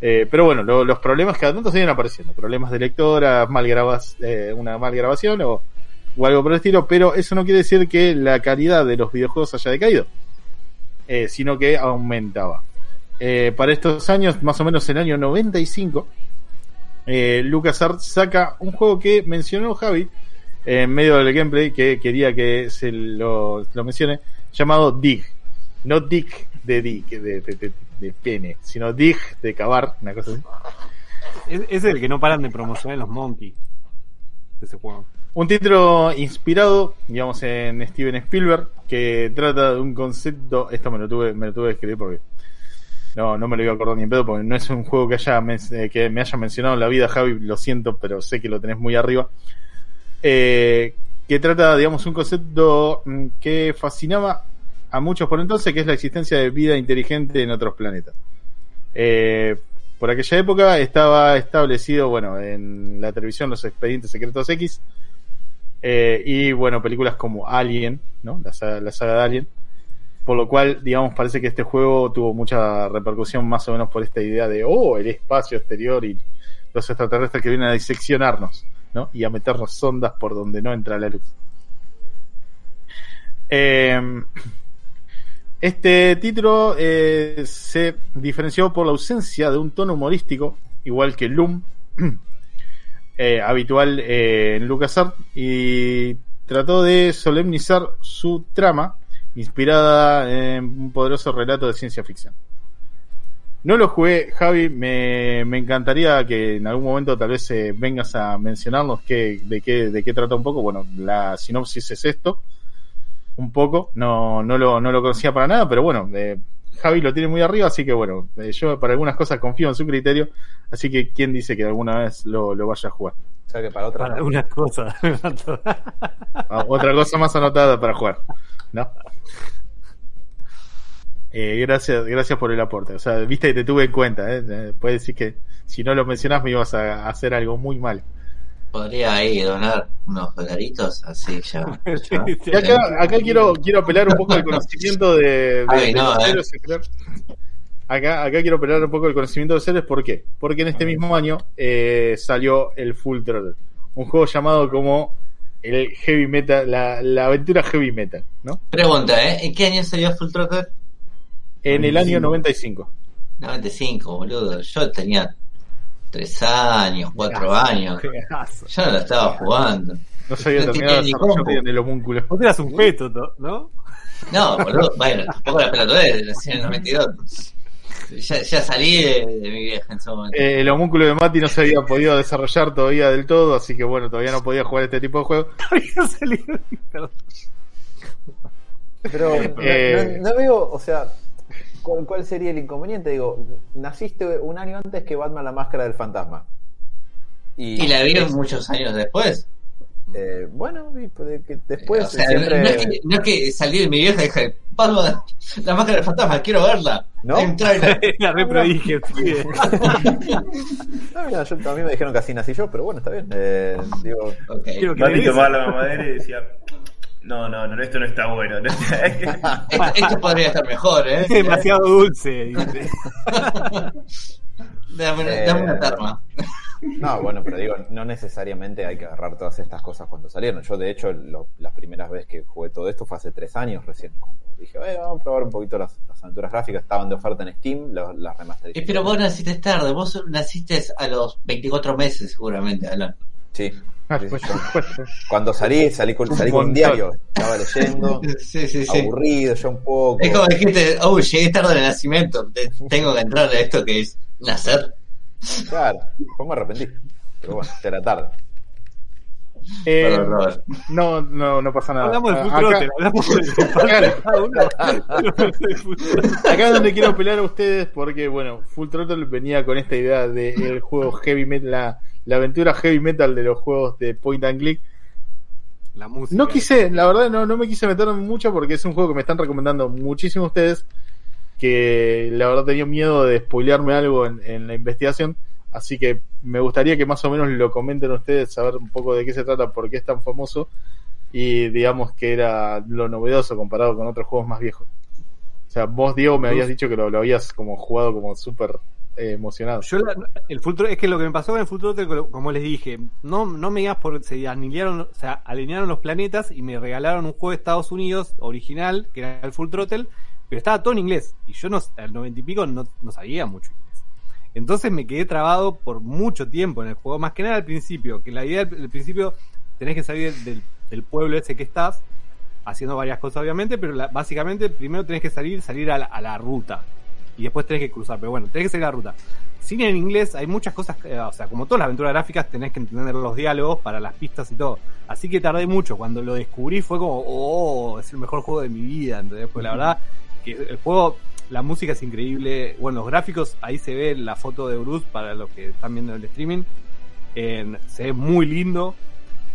Eh, pero bueno, lo- los problemas cada tanto siguen apareciendo. Problemas de lectora, mal grabas, eh, una mal grabación o, algo por el estilo. Pero eso no quiere decir que la calidad de los videojuegos haya decaído. eh, sino que aumentaba. Para estos años, más o menos en el año 95, eh, LucasArts saca un juego que mencionó Javi en medio del gameplay, que quería que se lo, lo mencione, llamado Dig. No Dig de Dig, de, de, de- pene, sino Dig de cavar, una cosa así. Es, es el que no paran de promocionar los Monkey. De ese juego. Un título inspirado, digamos, en Steven Spielberg, que trata de un concepto, esto me lo tuve, me lo tuve que escribir porque no, no me lo iba a acordar ni en pedo, porque no es un juego que haya eh, que me haya mencionado en la vida, Javi, lo siento, pero sé que lo tenés muy arriba. Eh, que trata, digamos, un concepto mm, que fascinaba a muchos por entonces, que es la existencia de vida inteligente en otros planetas. Eh, por aquella época estaba establecido, bueno, en la televisión los expedientes secretos X, eh, y bueno, películas como Alien, ¿no? La saga, la saga de Alien. Por lo cual, digamos, parece que este juego tuvo mucha repercusión más o menos por esta idea de, oh, el espacio exterior y los extraterrestres que vienen a diseccionarnos, ¿no? Y a meternos sondas por donde no entra la luz. Eh, este título eh, se diferenció por la ausencia de un tono humorístico, igual que Loom, eh, habitual eh, en LucasArts, y trató de solemnizar su trama, inspirada en un poderoso relato de ciencia ficción. No lo jugué, Javi, me, me encantaría que en algún momento tal vez eh, vengas a mencionarnos qué, de, qué, de qué trata un poco. Bueno, la sinopsis es esto, un poco, no, no, lo, no lo conocía para nada, pero bueno, eh, Javi lo tiene muy arriba, así que bueno, eh, yo para algunas cosas confío en su criterio, así que quién dice que alguna vez lo, lo vaya a jugar. O sea que para otra. Para algunas cosas. Ah, Otra cosa más anotada para jugar, ¿no? Eh, gracias, gracias por el aporte. O sea, viste que te tuve en cuenta, ¿eh? Eh, Puedes decir que si no lo mencionás me ibas a hacer algo muy mal. Podría ahí donar unos dolaritos, así ya. ya. Y acá, acá quiero, quiero apelar un poco al conocimiento de, de- Ay, de no, los eh. héroes. Acá, acá quiero apelar un poco al conocimiento de los héroes, ¿por qué? Porque en este mismo año eh, salió el Full Throttle, un juego llamado como el Heavy Metal, la, la aventura Heavy Metal, ¿no? Pregunta, ¿eh? ¿En qué año salió Full Throttle? En el año 95. 95, boludo. Yo tenía 3 años, 4 años. Yo no lo estaba jugando. No se había No tenía ni bien el homúnculo. Vos eras un feto, ¿no? ¿no? Boludo, bueno, tampoco la pelotudez, nací en el 92. Ya, ya salí de, de mi vieja en ese momento. Eh, el homúnculo de Mati no se había podido desarrollar todavía del todo, así que bueno, todavía no podía jugar este tipo de juegos. Había salido- Perdón. Pero Eh, no, no veo, o sea, ¿cuál, cuál sería el inconveniente? Digo, naciste un año antes que Batman la máscara del fantasma. Y la vi muchos años después. eh, bueno, pues, que después o sea, siempre... no, es que, no es que salí de mi vieja y dije, Batman, la máscara del fantasma, quiero verla. ¿No? Hay un trailer. Era re prodigio, pibe. No, mira, yo, a mí me dijeron que así nací yo, pero bueno, está bien. Eh, digo, Ok. Quiero que Mati me tomaba la mamadera y decía, no, no, no, esto no está bueno. ¿no? Esto, esto podría estar mejor, ¿eh? Demasiado dulce. dice. Dame, una- Eh, dame una terma. No, bueno, pero digo, no necesariamente hay que agarrar todas estas cosas cuando salieron. Yo, de hecho, lo- las primeras veces que jugué todo esto fue hace tres años recién. Cuando dije, "Eh, vamos a probar un poquito las, las aventuras gráficas. Estaban de oferta en Steam, las, las Eh, pero vos naciste tarde, vos naciste a los 24 meses seguramente, Alan. Sí. Ah, pues, yo- pues, cuando salí, salí con, salí con un diario. Estaba leyendo, Sí, sí, sí. aburrido ya un poco. Es como dijiste, oh, llegué tarde al nacimiento, te- tengo que entrar a esto que es nacer. Claro, después me arrepentí. Pero bueno, era tarde. eh, Perdón, Robert. no, no, no pasa nada. Hablamos del Ah, futuro, acá- hablamos del futuro. Acá es donde quiero pelear a ustedes porque, bueno, Full Throttle venía con esta idea del juego heavy metal, la, la aventura heavy metal de los juegos de point and click. La música. No quise, la verdad no, no me quise meter mucho porque es un juego que me están recomendando muchísimo ustedes, que la verdad tenía miedo de spoilearme algo en, en la investigación, así que me gustaría que más o menos lo comenten ustedes, saber un poco de qué se trata, por qué es tan famoso y digamos que era lo novedoso comparado con otros juegos más viejos. O sea, vos Diego me habías dicho que lo, lo habías como jugado como súper eh, emocionado. Yo el Full es que lo que me pasó con el Full Throttle, como- les dije, no, no me digas por se alinearon, o sea, alinearon los planetas y me regalaron un juego de Estados Unidos original, que era el Full Throttle, pero estaba todo en inglés. Y yo no, al noventa y pico no, no sabía mucho inglés. Entonces me quedé trabado por mucho tiempo en el juego, más que nada al principio, que la idea del principio tenés que salir del, pueblo ese que estás, haciendo varias cosas obviamente, pero básicamente primero tenés que salir, salir a la, a la ruta y después tenés que cruzar, pero bueno, tenés que a la ruta. Sin en inglés hay muchas cosas, o sea, como todas las aventuras gráficas tenés que entender los diálogos para las pistas y todo. Así que tardé mucho, cuando lo descubrí fue como, oh, es el mejor juego de mi vida, ¿entendés? Pues la verdad que el juego, la música es increíble, bueno, los gráficos, ahí se ve la foto de Bruce para los que están viendo el streaming, se ve muy lindo,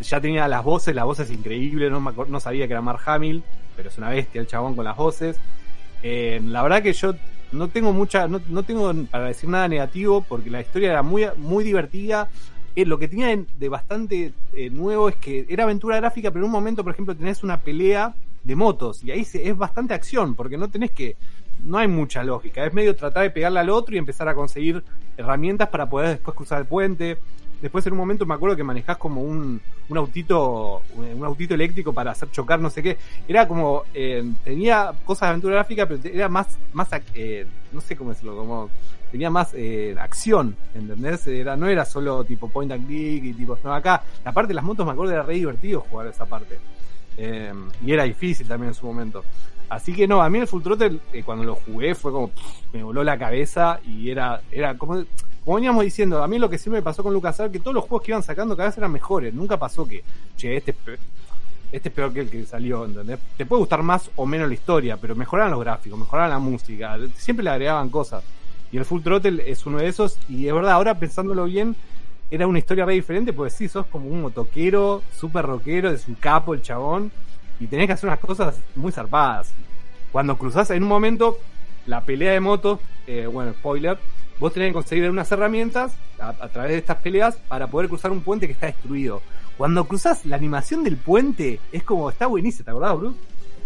ya tenía las voces, la voz es increíble, no, me no sabía que era Mark Hamill, pero es una bestia el chabón con las voces. Eh, la verdad que yo no tengo mucha, no, no tengo para decir nada negativo porque la historia era muy, muy divertida. Eh, lo que tenía de, de bastante eh, nuevo es que era aventura gráfica, pero en un momento, por ejemplo, tenés una pelea de motos y ahí se- es bastante acción porque no tenés que, no hay mucha lógica, es medio tratar de pegarle al otro y empezar a conseguir herramientas para poder después cruzar el puente. Después en un momento me acuerdo que manejás como un, un autito, un autito eléctrico para hacer chocar no sé qué. Era como, eh, tenía cosas de aventura gráfica, pero era más, más, eh, no sé cómo decirlo, como, tenía más eh, acción, ¿entendés? Era, no era solo tipo point and click y tipo, no, acá, la parte de las motos me acuerdo era re divertido jugar esa parte. Eh, y era difícil también en su momento. Así que no, a mí el Full Throttle, eh, cuando lo jugué, fue como, pff, me voló la cabeza y era, era como, como veníamos diciendo, a mí lo que siempre me pasó con LucasArts, que todos los juegos que iban sacando cada vez eran mejores. Nunca pasó que, che, este este es peor que el que salió, ¿entendés? Te puede gustar más o menos la historia, pero mejoraban los gráficos, mejoraban la música, siempre le agregaban cosas. Y el Full Throttle es uno de esos, y es verdad, ahora pensándolo bien, era una historia re diferente, porque sí, sos como un motoquero, súper rockero, es un capo el chabón, y tenés que hacer unas cosas muy zarpadas. Cuando cruzás en un momento, la pelea de motos, eh, bueno, spoiler, vos tenés que conseguir unas herramientas a, a través de estas peleas para poder cruzar un puente que está destruido. Cuando cruzás, la animación del puente es como, está buenísima, ¿te acordás, Bruce?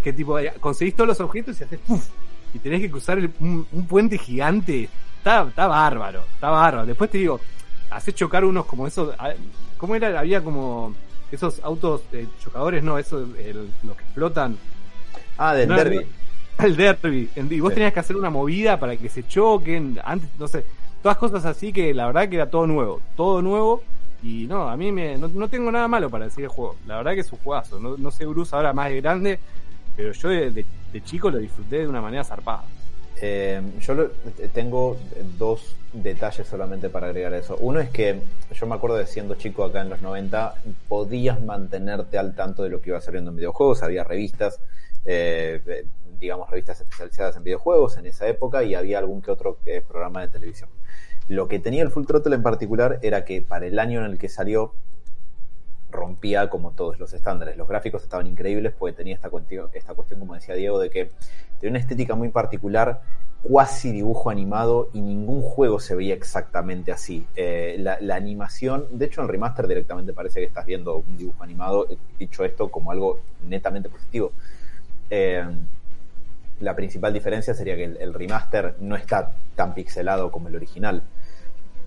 Que tipo, eh, conseguís todos los objetos y haces ¡puf! y tenés que cruzar el- un, un puente gigante. Está, está bárbaro, está bárbaro. Después te digo, haces chocar unos como esos, ah, ¿cómo era? Había como esos autos eh, chocadores, no, esos, el- los que explotan. Ah, del No, derby. El derby. Y vos tenías que hacer una movida para que se choquen. Antes, no sé. Todas cosas así que la verdad que era todo nuevo. Todo nuevo. Y no, a mí me, no, no tengo nada malo para decir el juego. La verdad que es un juegazo. No, no sé Bruce ahora más de grande, pero yo de, de- de chico lo disfruté de una manera zarpada. Eh, yo lo- tengo dos detalles solamente para agregar eso. Uno es que yo me acuerdo de siendo chico acá en los 90, podías mantenerte al tanto de lo que iba saliendo en videojuegos, había revistas, eh, eh, digamos revistas especializadas en videojuegos en esa época y había algún que otro eh, programa de televisión. Lo que tenía el Full Throttle en particular era que para el año en el que salió rompía como todos los estándares. Los gráficos estaban increíbles porque tenía esta cuestión, como decía Diego, de que tenía una estética muy particular, cuasi dibujo animado y ningún juego se veía exactamente así. Eh, la, animación, de hecho en remaster directamente parece que estás viendo un dibujo animado, eh, dicho esto como algo netamente positivo. La principal diferencia sería que el, remaster no está tan pixelado como el original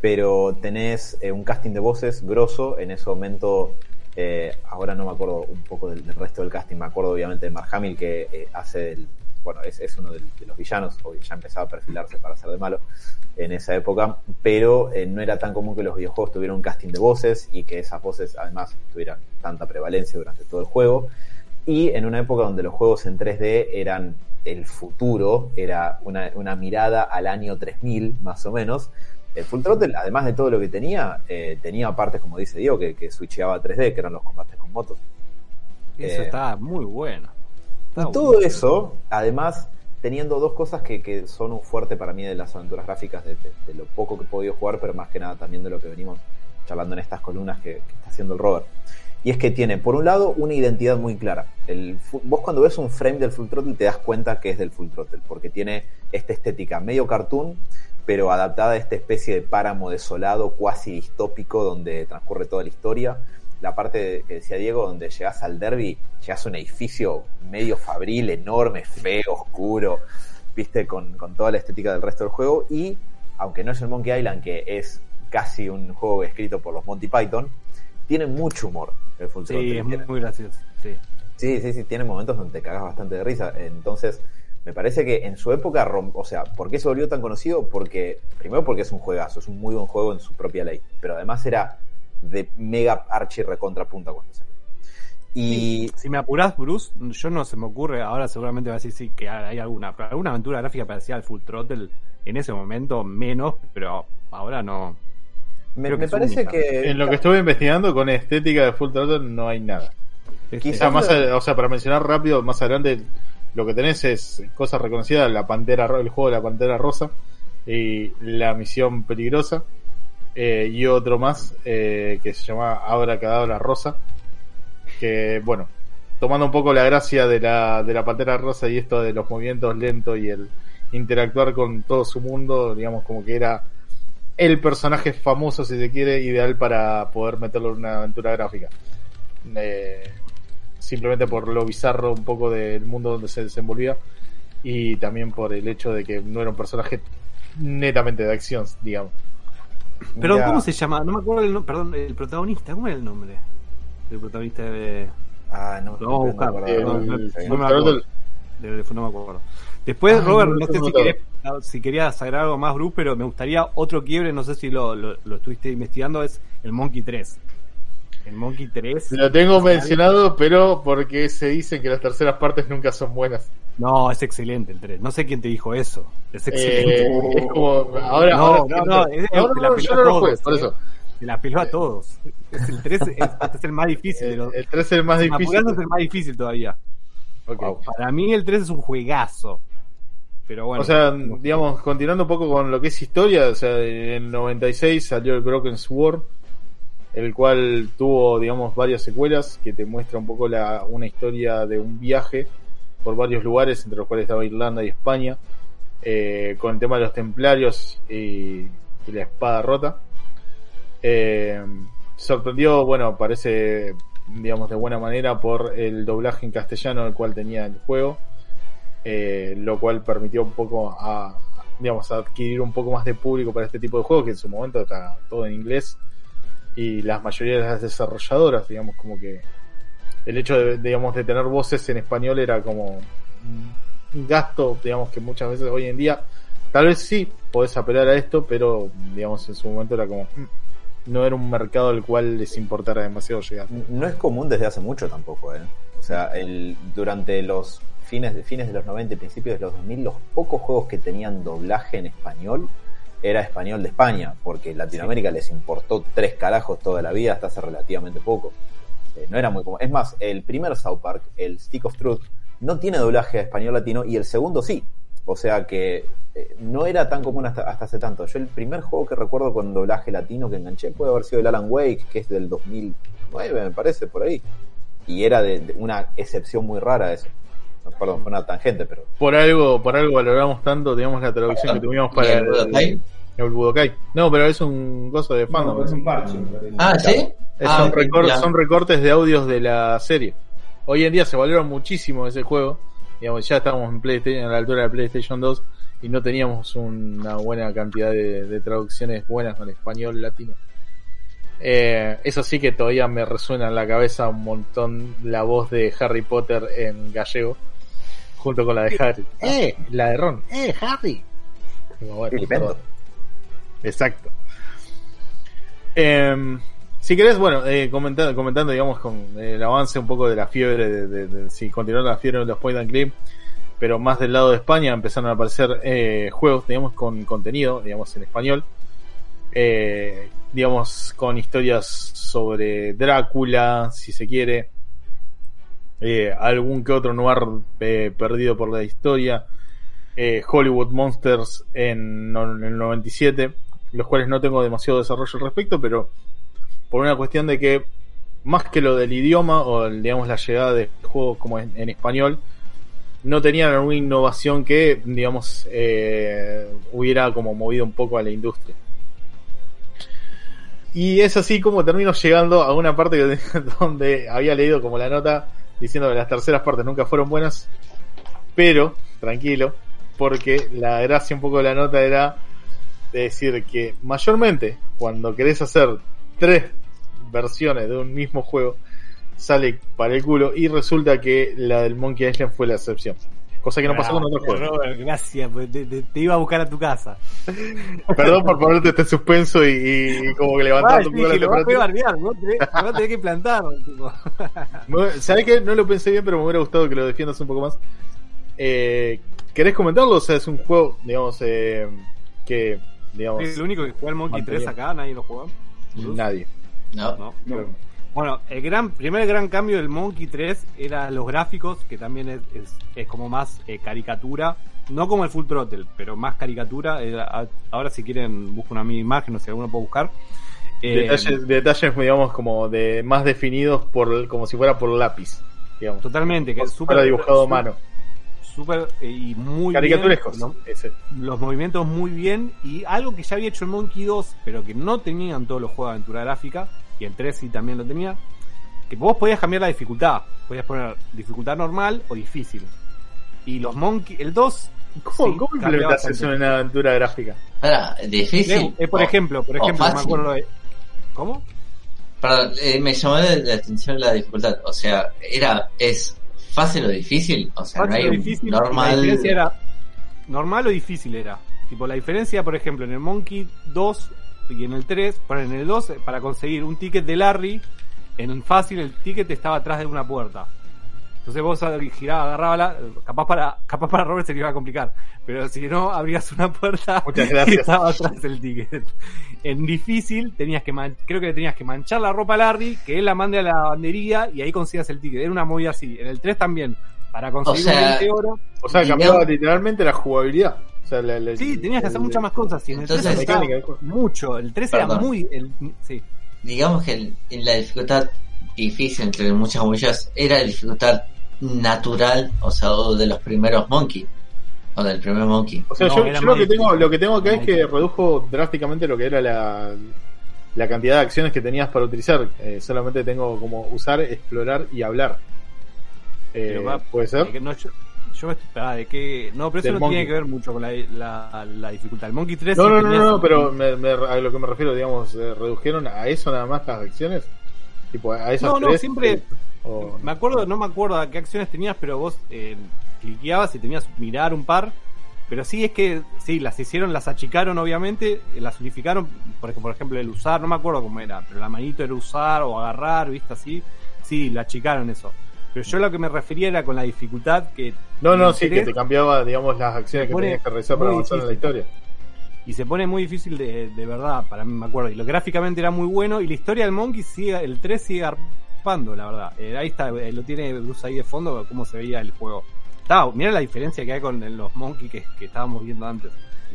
pero tenés eh, un casting de voces grosso. En ese momento, eh, ahora no me acuerdo un poco del, resto del casting, me acuerdo obviamente de Mark Hamill que eh, hace el, bueno, es, es uno de, los villanos, o ya empezaba a perfilarse para ser de malo en esa época, pero no era tan común que los videojuegos tuvieran un casting de voces y que esas voces además tuvieran tanta prevalencia durante todo el juego. Y en una época donde los juegos en 3D eran el futuro, era una, una mirada al año 3000 más o menos, el Full Throttle, además de todo lo que tenía, eh, tenía partes, como dice Diego, que, que switcheaba a 3D, que eran los combates con motos. Eso Eh, está muy bueno. Está Y todo bueno. eso, además, teniendo dos cosas que, que son un fuerte para mí de las aventuras gráficas, de, de- de lo poco que he podido jugar, pero más que nada también de lo que venimos charlando en estas columnas que, que está haciendo el Robert. Y es que tiene, por un lado, una identidad muy clara. El, vos cuando ves un frame del Full Throttle te das cuenta que es del Full Throttle, porque tiene esta estética medio cartoon, pero adaptada a esta especie de páramo desolado, cuasi distópico, donde transcurre toda la historia. La parte que decía Diego, donde llegas al derby, llegas a un edificio medio fabril, enorme, feo, oscuro, viste, con, con toda la estética del resto del juego. Y aunque no es el Monkey Island, que es casi un juego escrito por los Monty Python, tiene mucho humor el Full Sí, es muy, muy gracioso. Sí. Sí, sí, sí, tiene momentos donde te cagas bastante de risa. Entonces, me parece que en su época, rom- o sea, ¿por qué se volvió tan conocido? Porque, primero porque es un juegazo, es un muy buen juego en su propia ley, pero además era de mega archi recontra punta cuando salió. Y Si me apurás, Bruce, yo no se me ocurre, ahora seguramente va a decir sí que hay alguna, alguna aventura gráfica parecida al Full Throttle en ese momento menos, pero ahora no. Me, creo que me es parece única. que... En lo que estuve investigando con estética de Full Throttle no hay nada. Quizá- O sea, más a- o sea, para mencionar rápido, más adelante lo que tenés es cosas reconocidas, la pantera, el juego de la pantera rosa y la misión peligrosa eh, y otro más eh, que se llama Abra Cadabra Rosa, que bueno, tomando un poco la gracia de la, de la pantera rosa y esto de los movimientos lentos y el interactuar con todo su mundo, digamos como que era el personaje famoso, si se quiere, ideal para poder meterlo en una aventura gráfica. Eh, simplemente por lo bizarro un poco del mundo donde se desenvolvía y también por el hecho de que no era un personaje netamente de acción, digamos. Pero Ya. ¿cómo se llama? No me acuerdo el nombre, perdón, el protagonista, ¿cómo era el nombre? El protagonista de, Ah, no, Lo vamos a no buscar. no, me acuerdo. de- de- no me acuerdo. Después, Robert, no, no no sé si acuerdo. Si querías agregar algo más, Bruce, pero me gustaría otro quiebre, no sé si lo, lo, lo estuviste investigando, es el Monkey 3. El Monkey 3. Lo tengo mencionado, pero porque se dice que las terceras partes nunca son buenas. No, es excelente el 3. No sé quién te dijo eso. Es excelente. Eh, es como, ahora, No, ahora no, no, es- no, no, yo a no lo jugué, por eh. eso. Se la peló a todos. Es el 3 es, es el más difícil de los. El 3 es el más difícil. es el más difícil todavía. Ok. Para mí el 3 es un juegazo. Pero bueno. o sea, digamos, continuando un poco con lo que es historia, o sea, en el 96 salió el Broken Sword, el cual tuvo, digamos, varias secuelas que te muestra un poco la, una historia de un viaje por varios lugares, entre los cuales estaba Irlanda y España, eh, con el tema de los templarios y, y la espada rota. Eh, sorprendió, bueno, parece, digamos, de buena manera por el doblaje en castellano el cual tenía el juego eh, lo cual permitió un poco a, digamos, adquirir un poco más de público para este tipo de juegos, que en su momento está todo en inglés, y la mayoría de las desarrolladoras, digamos, como que el hecho de, digamos, de tener voces en español era como un gasto, digamos, que muchas veces hoy en día, tal vez sí podés apelar a esto, pero, digamos, en su momento era como, mm, no era un mercado al cual les importara demasiado llegar. No es común desde hace mucho tampoco, ¿eh? O sea, el, durante los fines de, fines de los 90 y principios de los 2000, los pocos juegos que tenían doblaje en español era español de España, porque Latinoamérica les importó tres carajos toda la vida hasta hace relativamente poco. Eh, no era muy común. Es más, el primer South Park, el Stick of Truth, no tiene doblaje a español latino y el segundo sí. O sea que eh, no era tan común hasta, hasta hace tanto. Yo el primer juego que recuerdo con doblaje latino que enganché puede haber sido el Alan Wake, que es del 2009, me parece, por ahí. Y era de, de una excepción muy rara eso. No, Perdón, fue una tangente, pero Por algo, por algo valoramos tanto, digamos, la traducción que tuvimos para ¿Y el el, Budokai? el Budokai. No, pero es un gozo de fandom. No, es un parche. Ah, ¿sí? Es- Ah, son, ok, recor- ya. son recortes de audios de la serie. Hoy en día se valora muchísimo ese juego. Digamos, ya estamos en PlayStation, a la altura de PlayStation 2 y no teníamos una buena cantidad de, de traducciones buenas con español latino. Eh, eso sí que todavía me resuena en la cabeza un montón la voz de Harry Potter en gallego, junto con la de Harry. ¡Eh! La de Ron. ¡Eh, Harry! Bueno. Exacto. Em, si querés, bueno, eh, comentando, comentando, digamos, con el avance un poco de la fiebre, de, de- de- si continuar la fiebre de los point and click, pero más del lado de España empezaron a aparecer eh, juegos, digamos, con contenido, digamos, en español, eh, digamos, con historias sobre Drácula, si se quiere, eh, algún que otro noir eh, perdido por la historia, eh, Hollywood Monsters en, en el 97, los cuales no tengo demasiado desarrollo al respecto, pero por una cuestión de que más que lo del idioma o digamos la llegada de juegos como en, en español, no tenían alguna innovación que digamos eh, hubiera como movido un poco a la industria. Y es así como termino llegando a una parte donde había leído como la nota diciendo que las terceras partes nunca fueron buenas, pero tranquilo, porque la gracia un poco de la nota era de decir que mayormente cuando querés hacer tres versiones de un mismo juego sale para el culo y resulta que la del Monkey Island fue la excepción. Cosa que no pasó con otros juegos. Gracias, pues, te, te- te iba a buscar a tu casa. Perdón por ponerte este suspenso y, y como que levantando un sí, poco la lo vas a temperatura. bardear, ¿no? Te, te vas a tener que plantar. ¿Sabes qué? No lo pensé bien, pero me hubiera gustado que lo defiendas un poco más. Eh, ¿Querés comentarlo? O sea, es un juego, digamos, eh, que, digamos, Sí, el único que juega el Monkey Mantenido. 3 acá, nadie lo juega. nadie. No. ¿no? No. Bueno, el gran, primer gran cambio del Monkey 3 era los gráficos, que también es, es, es como más eh, caricatura. No como el Full Throttle, pero más caricatura. A- ahora si quieren busco una mi imagen, no sé, alguno puede buscar. Eh, Detalles, detalles, digamos, como de más definidos por, como si fuera por lápiz, digamos. totalmente, que es súper dibujado a súper- mano. Súper eh, y muy Caricaturescos. bien, ¿no? ese. los movimientos muy bien y algo que ya había hecho el Monkey 2 pero que no tenían todos los juegos de aventura gráfica y el 3 sí también lo tenía que vos podías cambiar la dificultad podías poner dificultad normal o difícil y los Monkey el 2 ¿Cómo, sí, cómo implementas eso en una aventura gráfica? Ahora, difícil. Eh, eh, por o- ejemplo por o ejemplo me acuerdo de ¿cómo? Perdón, eh, me llamó la, atención la dificultad. O sea, era, es fácil o difícil. O sea, no hay o difícil, y La normal. diferencia era normal o difícil era. Tipo, la diferencia, por ejemplo, en el Monkey 2 y en el 3, bueno, en el 2, eh, para conseguir un ticket de Larry, en fácil el ticket estaba atrás de una puerta. Entonces vos girabas, agarrabas la, capaz para, capaz para Robert se le iba a complicar, pero si no abrías una puerta Muchas y estaba atrás el ticket. En difícil tenías que man- creo que le tenías que manchar la ropa a Larry, que él la mande a la lavandería y ahí conseguías el ticket. Era una movida así. En el 3 también, para conseguir O sea, un 20 oro. O sea, cambiaba literalmente la jugabilidad. O sea, la- la- Sí, tenías que hacer muchas más cosas. Y en el 3 Entonces- Mecánica mucho. El 3 era muy. El, sí. Digamos que el- en la dificultad difícil, entre muchas comillas, era la dificultad natural, o sea, o de los primeros Monkey. O del primer Monkey. O sea, No, yo, lo que tengo, lo que tengo acá es que redujo drásticamente lo que era la, la cantidad de acciones que tenías para utilizar. Eh, solamente tengo como usar, explorar y hablar. Eh, va- ¿Puede ser? no, yo, yo ah, de que. No, pero eso no Monkey. tiene que ver mucho con la, la, la dificultad. El Monkey 3 No, no, no, no, no, pero me- me- a lo que me refiero, digamos, eh, redujeron a eso nada más las acciones. Tipo, a esas No, no, tres, siempre- eh, Me acuerdo, no me acuerdo a qué acciones tenías, pero vos eh, cliqueabas y tenías mirar un par Pero sí es que, sí, las hicieron, las achicaron obviamente, las unificaron, porque por ejemplo el usar, no me acuerdo cómo era, pero la manito era usar o agarrar, viste así, sí, la achicaron eso. Pero yo lo que me refería era con la dificultad que... No, no, sí, que te cambiaba, digamos, las acciones que tenías que realizar para avanzar en la historia. Y se pone muy difícil de, de verdad, para mí me acuerdo. Y lo gráficamente era muy bueno. Y la historia del Monkey sigue, el 3 sigue arpando, la verdad. Eh, ahí está, eh, lo tiene Bruce ahí de fondo, cómo se veía el juego. mira la diferencia que hay con los Monkey que, que estábamos viendo antes.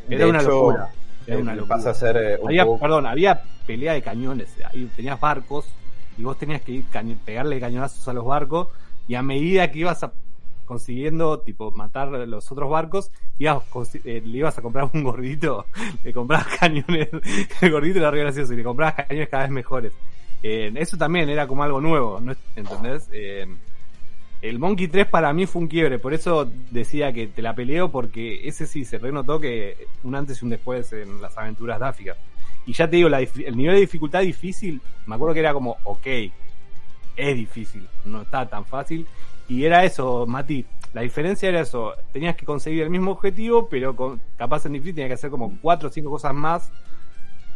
Era una locura. Era una locura. Pasa a ser, eh, había, Perdón, había pelea de cañones. Ahí tenías barcos y vos tenías que ir pegarle cañonazos a los barcos. Y a medida que ibas consiguiendo tipo matar los otros barcos, ibas, eh, le ibas a comprar un gordito, le comprabas cañones, el gordito era re gracioso y le comprabas cañones cada vez mejores. Eh, eso también era como algo nuevo, ¿no? ¿entendés? Eh, el Monkey 3 para mí fue un quiebre, por eso decía que te la peleo, porque ese sí se renotó que un antes y un después en las aventuras gráficas. Y ya te digo, el nivel de dificultad difícil, me acuerdo que era como, ok, es difícil, no está tan fácil. Y era eso, Mati. La diferencia era eso. Tenías que conseguir el mismo objetivo, pero con, capaz en difícil tenías que hacer como cuatro o cinco cosas más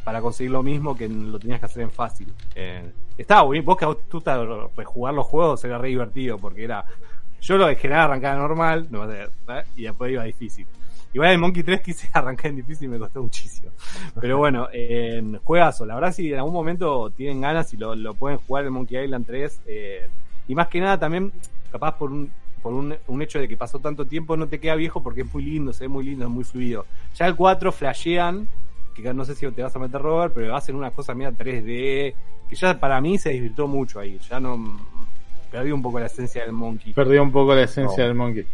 para conseguir lo mismo que lo tenías que hacer en fácil. Eh, estaba bien. Vos que tú jugar los juegos era re divertido porque era. Yo lo de general arrancaba normal, no, ¿eh? y después iba difícil. Igual en Monkey 3 quise arrancar en difícil y me costó muchísimo. Pero bueno, en juegazo. La verdad, si en algún momento tienen ganas y lo, lo pueden jugar en Monkey Island 3, eh, y más que nada también capaz por un, por un, un, hecho de que pasó tanto tiempo no te queda viejo porque es muy lindo, se ve muy lindo, es muy fluido. Ya el 4 flashean, que no sé si te vas a meter Robert, pero hacen una cosa media 3D, que ya para mí se divirtió mucho ahí, ya no perdió un poco la esencia del Monkey. Perdió un poco la esencia del Monkey.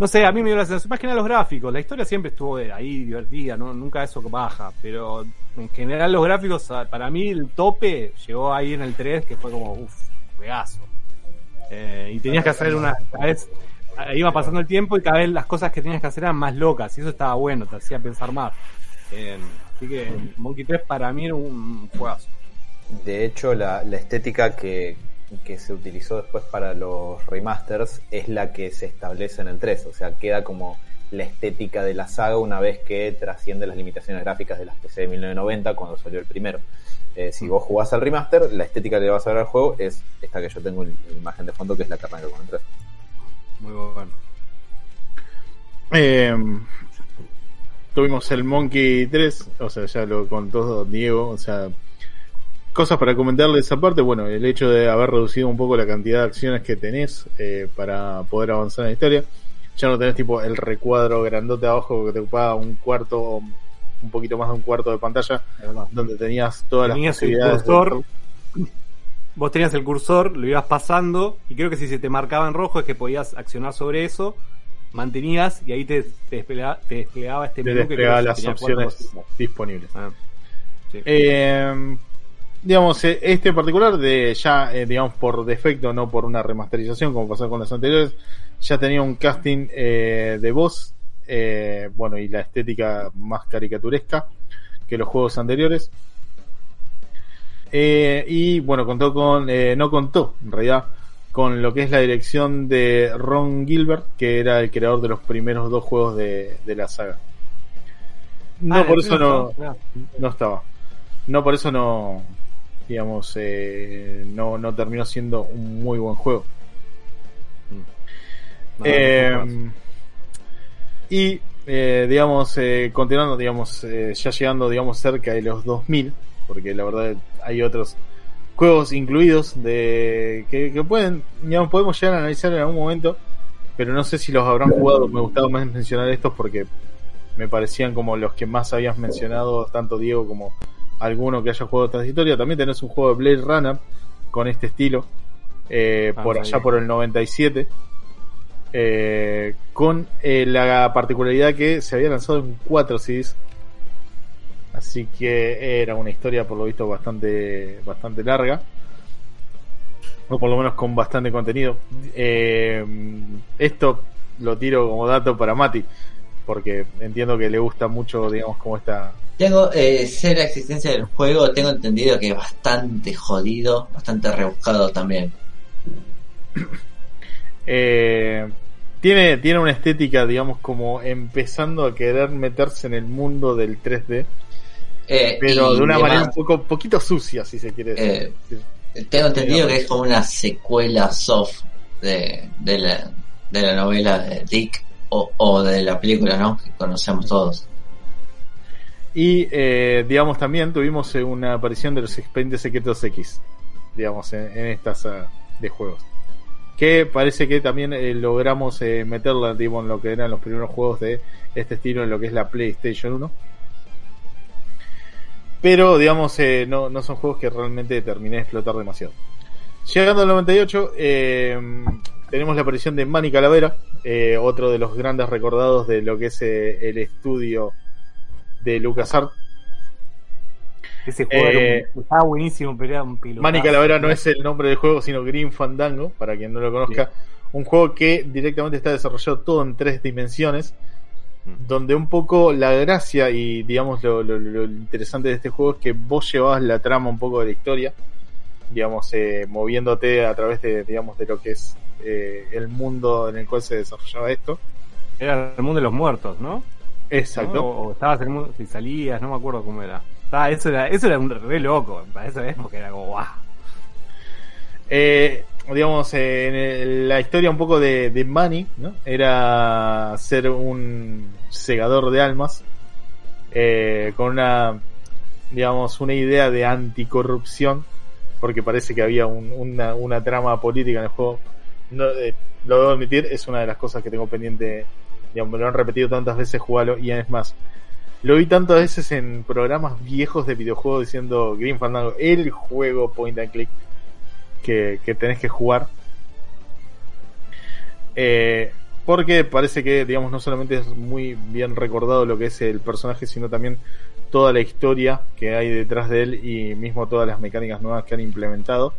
No sé, a mí me dio la sensación, más que nada los gráficos, la historia siempre estuvo ahí divertida, ¿no? nunca eso baja, pero en general los gráficos, para mí el tope llegó ahí en el 3, que fue como, uff, juegazo. Eh, y tenías que hacer una. Cada vez eh, iba pasando el tiempo y cada vez las cosas que tenías que hacer eran más locas. Y eso estaba bueno, te hacía pensar más. Eh, así que Monkey 3 para mí era un juegazo. De hecho, la, estética que, se utilizó después para los remasters es la que se establece en el 3. O sea, queda como la estética de la saga una vez que trasciende las limitaciones gráficas de las PC de 1990 cuando salió el primero. Eh, si vos jugás al remaster, la estética que le vas a ver al juego es esta que yo tengo en la imagen de fondo, que es la que arranca con el 3. Muy bueno. Eh, tuvimos el Monkey 3, o sea, ya lo contó Diego, o sea, cosas para comentarle esa parte, bueno, el hecho de haber reducido un poco la cantidad de acciones que tenés eh, para poder avanzar en la historia. Ya no tenés tipo el recuadro grandote abajo que te ocupaba un cuarto un poquito más de un cuarto de pantalla, donde tenías todas las posibilidades. cursor, vos tenías el cursor, lo ibas pasando, y creo que si se te marcaba en rojo es que podías accionar sobre eso, mantenías y ahí te, te, desplegaba, te desplegaba este te desplegaba las opciones disponibles. Ah, eh, digamos, eh, este en particular, de ya, eh, digamos, por defecto, no por una remasterización como pasó con los anteriores, ya tenía un casting de voz eh, bueno, y la estética más caricaturesca que los juegos anteriores. Eh, y bueno, contó con, eh, no contó en realidad, con lo que es la dirección de Ron Gilbert, que era el creador de los primeros dos juegos de, la saga. No, ah, por eso no, no estaba. No, por eso no, digamos, no, no terminó siendo un muy buen juego. Mm. Y, eh, digamos, eh, continuando, digamos, eh, ya llegando, digamos, cerca de los 2000, porque la verdad hay otros juegos incluidos de que, pueden, digamos, podemos llegar a analizar en algún momento, pero no sé si los habrán jugado. Me gustaba más mencionar estos porque me parecían como los que más habías mencionado, tanto Diego como alguno que haya jugado esta historia. También tenés un juego de Blade Runner con este estilo, ah, por allá por el 97 eh, con eh, la particularidad que se había lanzado en 4 CDs. Así que era una historia por lo visto bastante, bastante larga. O por lo menos con bastante contenido. Eh, esto lo tiro como dato para Mati. Porque entiendo que le gusta mucho, digamos, como esta... Tengo, eh, sé la existencia del juego, tengo entendido que es bastante jodido, bastante rebuscado también. Eh, Tiene, tiene una estética, digamos, como empezando a querer meterse en el mundo del 3D, Eh, pero de una demás, manera un poco, poquito sucia, si se quiere decir. Eh, Tengo entendido que es como una secuela soft de, de, la, de la novela de Dick o, de la película, ¿no? Que conocemos todos. Y, eh, digamos, también tuvimos eh, una aparición de los expedientes secretos X, digamos, en, en esta saga de juegos. Que parece que también eh, logramos eh, meterla, digamos, en lo que eran los primeros juegos de este estilo en lo que es la PlayStation 1. Pero, digamos, no, no son juegos que realmente terminé de explotar demasiado. Llegando al 98, eh, tenemos la aparición de Manny Calavera, eh, otro de los grandes recordados de lo que es eh, el estudio de LucasArts. Ese juego era Eh, un- estaba buenísimo, pero era un pilotazo. Manny Calavera no es el nombre del juego, sino Green Fandango, para quien no lo conozca. Un juego que directamente está desarrollado todo en tres dimensiones, donde un poco la gracia y digamos lo, lo- lo interesante de este juego es que vos llevabas la trama un poco de la historia, digamos, eh, moviéndote a través de, digamos, de lo que es eh, el mundo en el cual se desarrollaba esto. Era el mundo de los muertos, ¿no? Exacto. ¿No? O, estabas en el mundo, si salías, no me acuerdo cómo era. Ah, eso era, eso era un re loco, para esa época era como guau. Eh, digamos, eh, en el- la historia un poco de, de Manny, ¿no? Era ser un segador de almas, eh, con una, digamos, una idea de anticorrupción, porque parece que había un- una, una trama política en el juego. No, eh, lo debo admitir, es una de las cosas que tengo pendiente, digamos, me lo han repetido tantas veces jugarlo, y es más, lo vi tantas veces en programas viejos de videojuegos diciendo Green Fandango, el juego point and click que, que tenés que jugar. Eh, porque parece que, digamos, no solamente es muy bien recordado lo que es el personaje, sino también toda la historia que hay detrás de él y mismo todas las mecánicas nuevas que han implementado.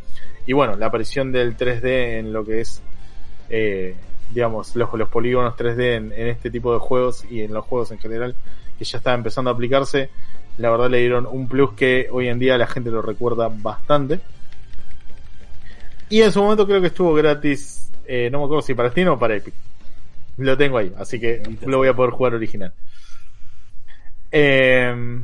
Y bueno, la aparición del 3D en lo que es, eh, digamos, los, los polígonos 3D en, en este tipo de juegos y en los juegos en general, que ya está empezando a aplicarse, la verdad le dieron un plus que hoy en día la gente lo recuerda bastante. Y en su momento creo que estuvo gratis, eh, no me acuerdo si para Steam o para Epic. Lo tengo ahí, así que lo voy a poder jugar original. Eh,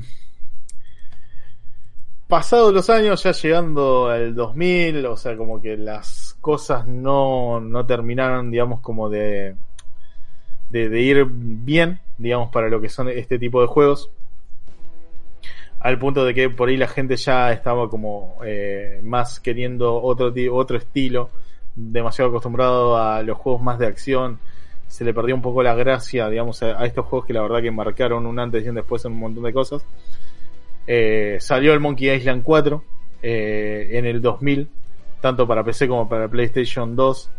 pasados los años, ya llegando al 2000, o sea, como que las cosas no, no terminaron, digamos, como de, de, ir bien, digamos, para lo que son este tipo de juegos. Al punto de que por ahí la gente ya estaba como eh, más queriendo otro, otro estilo, demasiado acostumbrado a los juegos más de acción. Se le perdió un poco la gracia, digamos, a, a estos juegos que la verdad que marcaron un antes y un después en un montón de cosas. Eh, salió el Monkey Island 4 eh, en el 2000, tanto para PC como para PlayStation 2. Ah,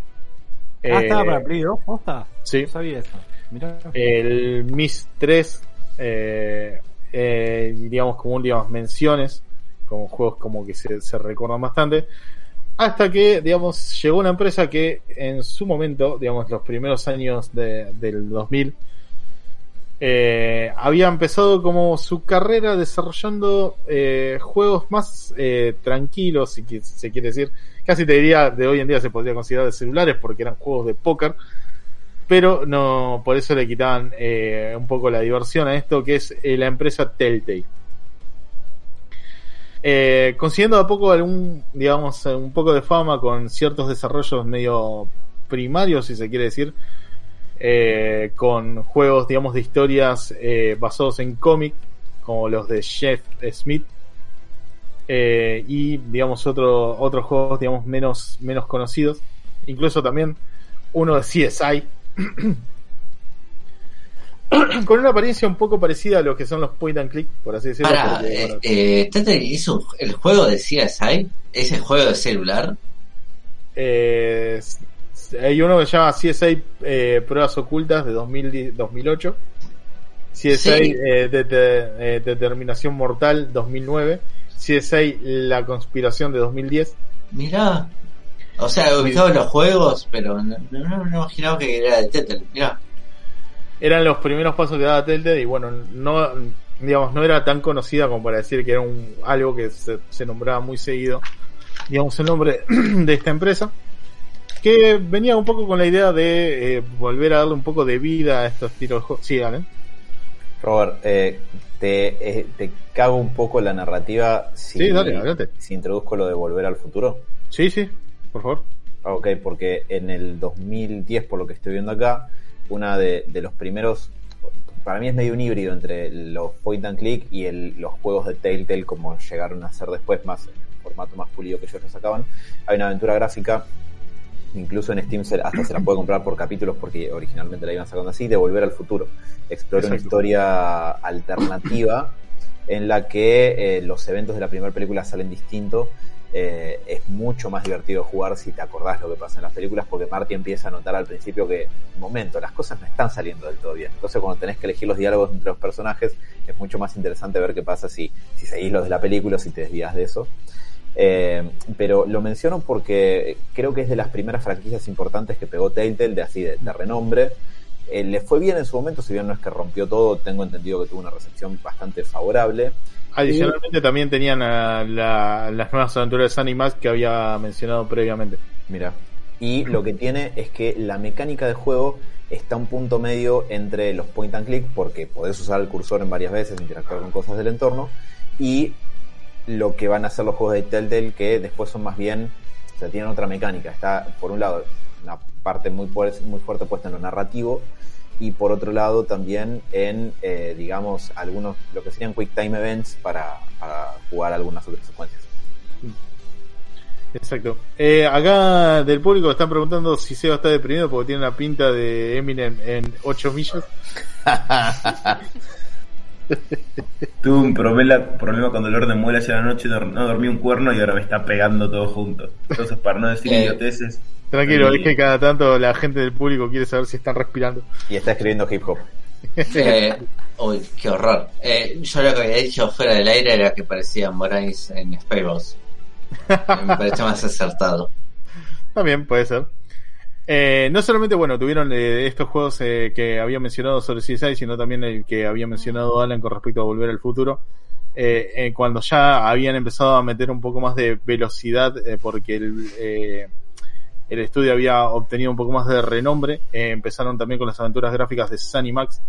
Eh, estaba para Play 2, ¿posta? Sí. No sabía eso. Mirá. el Miss 3, eh, eh, digamos como últimas menciones, como juegos como que se, se recuerdan bastante, hasta que, digamos, llegó una empresa que en su momento, digamos, los primeros años de- del 2000, eh, había empezado como su carrera desarrollando eh, juegos más eh, tranquilos, si se quiere decir, casi te diría de hoy en día se podría considerar de celulares porque eran juegos de póker, pero no por eso le quitaban un poco la diversión a esto que es la empresa Telltale. Consiguiendo a poco algún, digamos, un poco de fama con ciertos desarrollos medio primarios, si se quiere decir, eh, con juegos, digamos, de historias eh, basados en cómic, como los de Jeff Smith, eh, y, digamos, otro, otros juegos, digamos, menos, menos conocidos, incluso también uno de CSI, con una apariencia un poco parecida a lo que son los point and click, por así decirlo. Para, porque, eh, bueno, hizo el juego de CSI, ese juego de celular. eh, hay uno que se llama CSI eh, Pruebas Ocultas de 2010 2008. CSI Sí. eh, de, de- eh, Determinación Mortal 2009. CSI La Conspiración de 2010. Mirá. O sea, he ubicado los juegos, pero no, no, no me imaginaba que era de Telltale. Mirá. Eran los primeros pasos que daba Telltale y bueno, no digamos no era tan conocida como para decir que era un algo que se, se nombraba muy seguido. Digamos el nombre de esta empresa. Que venía un poco con la idea de eh, volver a darle un poco de vida a estos tiros. Sí, Alan. Robert, eh, te, eh, te cago un poco la narrativa si, Sí, dale, adelante. si introduzco lo de volver al futuro. Sí, sí, por favor. Ah, Ok, porque en el 2010, por lo que estoy viendo acá, una de, de los primeros, para mí es medio un híbrido entre los point and click y el- los juegos de Telltale como llegaron a ser después, más en el formato más pulido que ellos lo sacaban. Hay una aventura gráfica, incluso en Steam se- hasta se la puede comprar por capítulos porque originalmente la iban sacando así, de Volver al Futuro. Explora una historia alternativa en la que eh, los eventos de la primera película salen distintos. Eh, es mucho más divertido jugar si te acordás lo que pasa en las películas, porque Marty empieza a notar al principio que, momento, las cosas no están saliendo del todo bien. Entonces, cuando tenés que elegir los diálogos entre los personajes, es mucho más interesante ver qué pasa si, si seguís los de la película o si te desvías de eso. Eh, pero lo menciono porque creo que es de las primeras franquicias importantes que pegó Telltale, de así de, de renombre. Eh, le fue bien en su momento, si bien no es que rompió todo, tengo entendido que tuvo una recepción bastante favorable. Adicionalmente también tenían a la- las nuevas aventuras de Sunny Max que había mencionado previamente. Mira. Y lo que tiene es que la mecánica de juego está un punto medio entre los point and click, porque podés usar el cursor en varias veces, interactuar con cosas del entorno, y lo que van a hacer los juegos de Telltale, que después son más bien, o sea, tienen otra mecánica. Está, por un lado, una parte muy, pu- muy fuerte puesta en lo narrativo, y por otro lado también en, eh, digamos, algunos, lo que serían quick time events para, para jugar algunas otras secuencias. Exacto. Eh, acá del público están preguntando si Seba está deprimido porque tiene una pinta de Eminem en 8 millas. Tuve un problema, problema con dolor de muela ayer anoche, dor- no dormí un cuerno y ahora me está pegando todo junto. Entonces, para no decir Eh, idioteces, Tranquilo, es que cada tanto la gente del público quiere saber si están respirando. Y está escribiendo hip hop. Eh, uy, qué horror. Eh, yo lo que había dicho fuera del aire era que parecía Moraes en Spaceballs. Me pareció más acertado. También puede ser. Eh, no solamente, bueno, tuvieron eh, estos juegos eh, que había mencionado sobre CSI, sino también el que había mencionado Alan con respecto a Volver al Futuro. Eh, eh, cuando ya habían empezado a meter un poco más de velocidad, porque el, el estudio había obtenido un poco más de renombre, empezaron también con las aventuras gráficas de Sunny Max,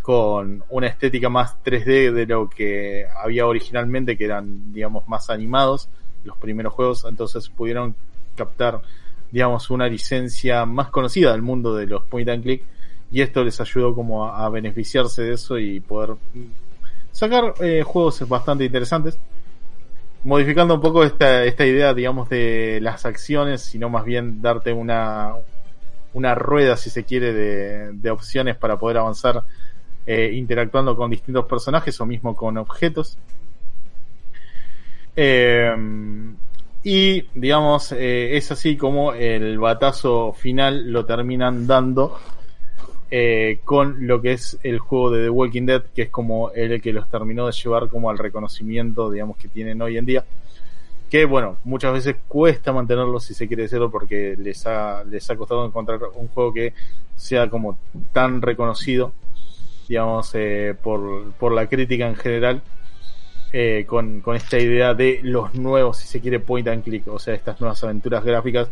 con una estética más 3D de lo que había originalmente, que eran, digamos, más animados los primeros juegos, entonces pudieron captar, digamos, una licencia más conocida del mundo de los point and click y esto les ayudó como a, beneficiarse de eso y poder sacar eh, juegos bastante interesantes. Modificando un poco esta, esta idea digamos de las acciones sino más bien darte una una rueda si se quiere de, de opciones para poder avanzar eh, interactuando con distintos personajes o mismo con objetos. Eh, y digamos, eh, es así como el batazo final lo terminan dando eh, con lo que es el juego de The Walking Dead, que es como el que los terminó de llevar como al reconocimiento, digamos, que tienen hoy en día. Que bueno, muchas veces cuesta mantenerlo si se quiere decirlo porque les ha, les ha costado encontrar un juego que sea como tan reconocido, digamos, eh, por, por la crítica en general eh, con, con esta idea de los nuevos, si se quiere, point and click, o sea, estas nuevas aventuras gráficas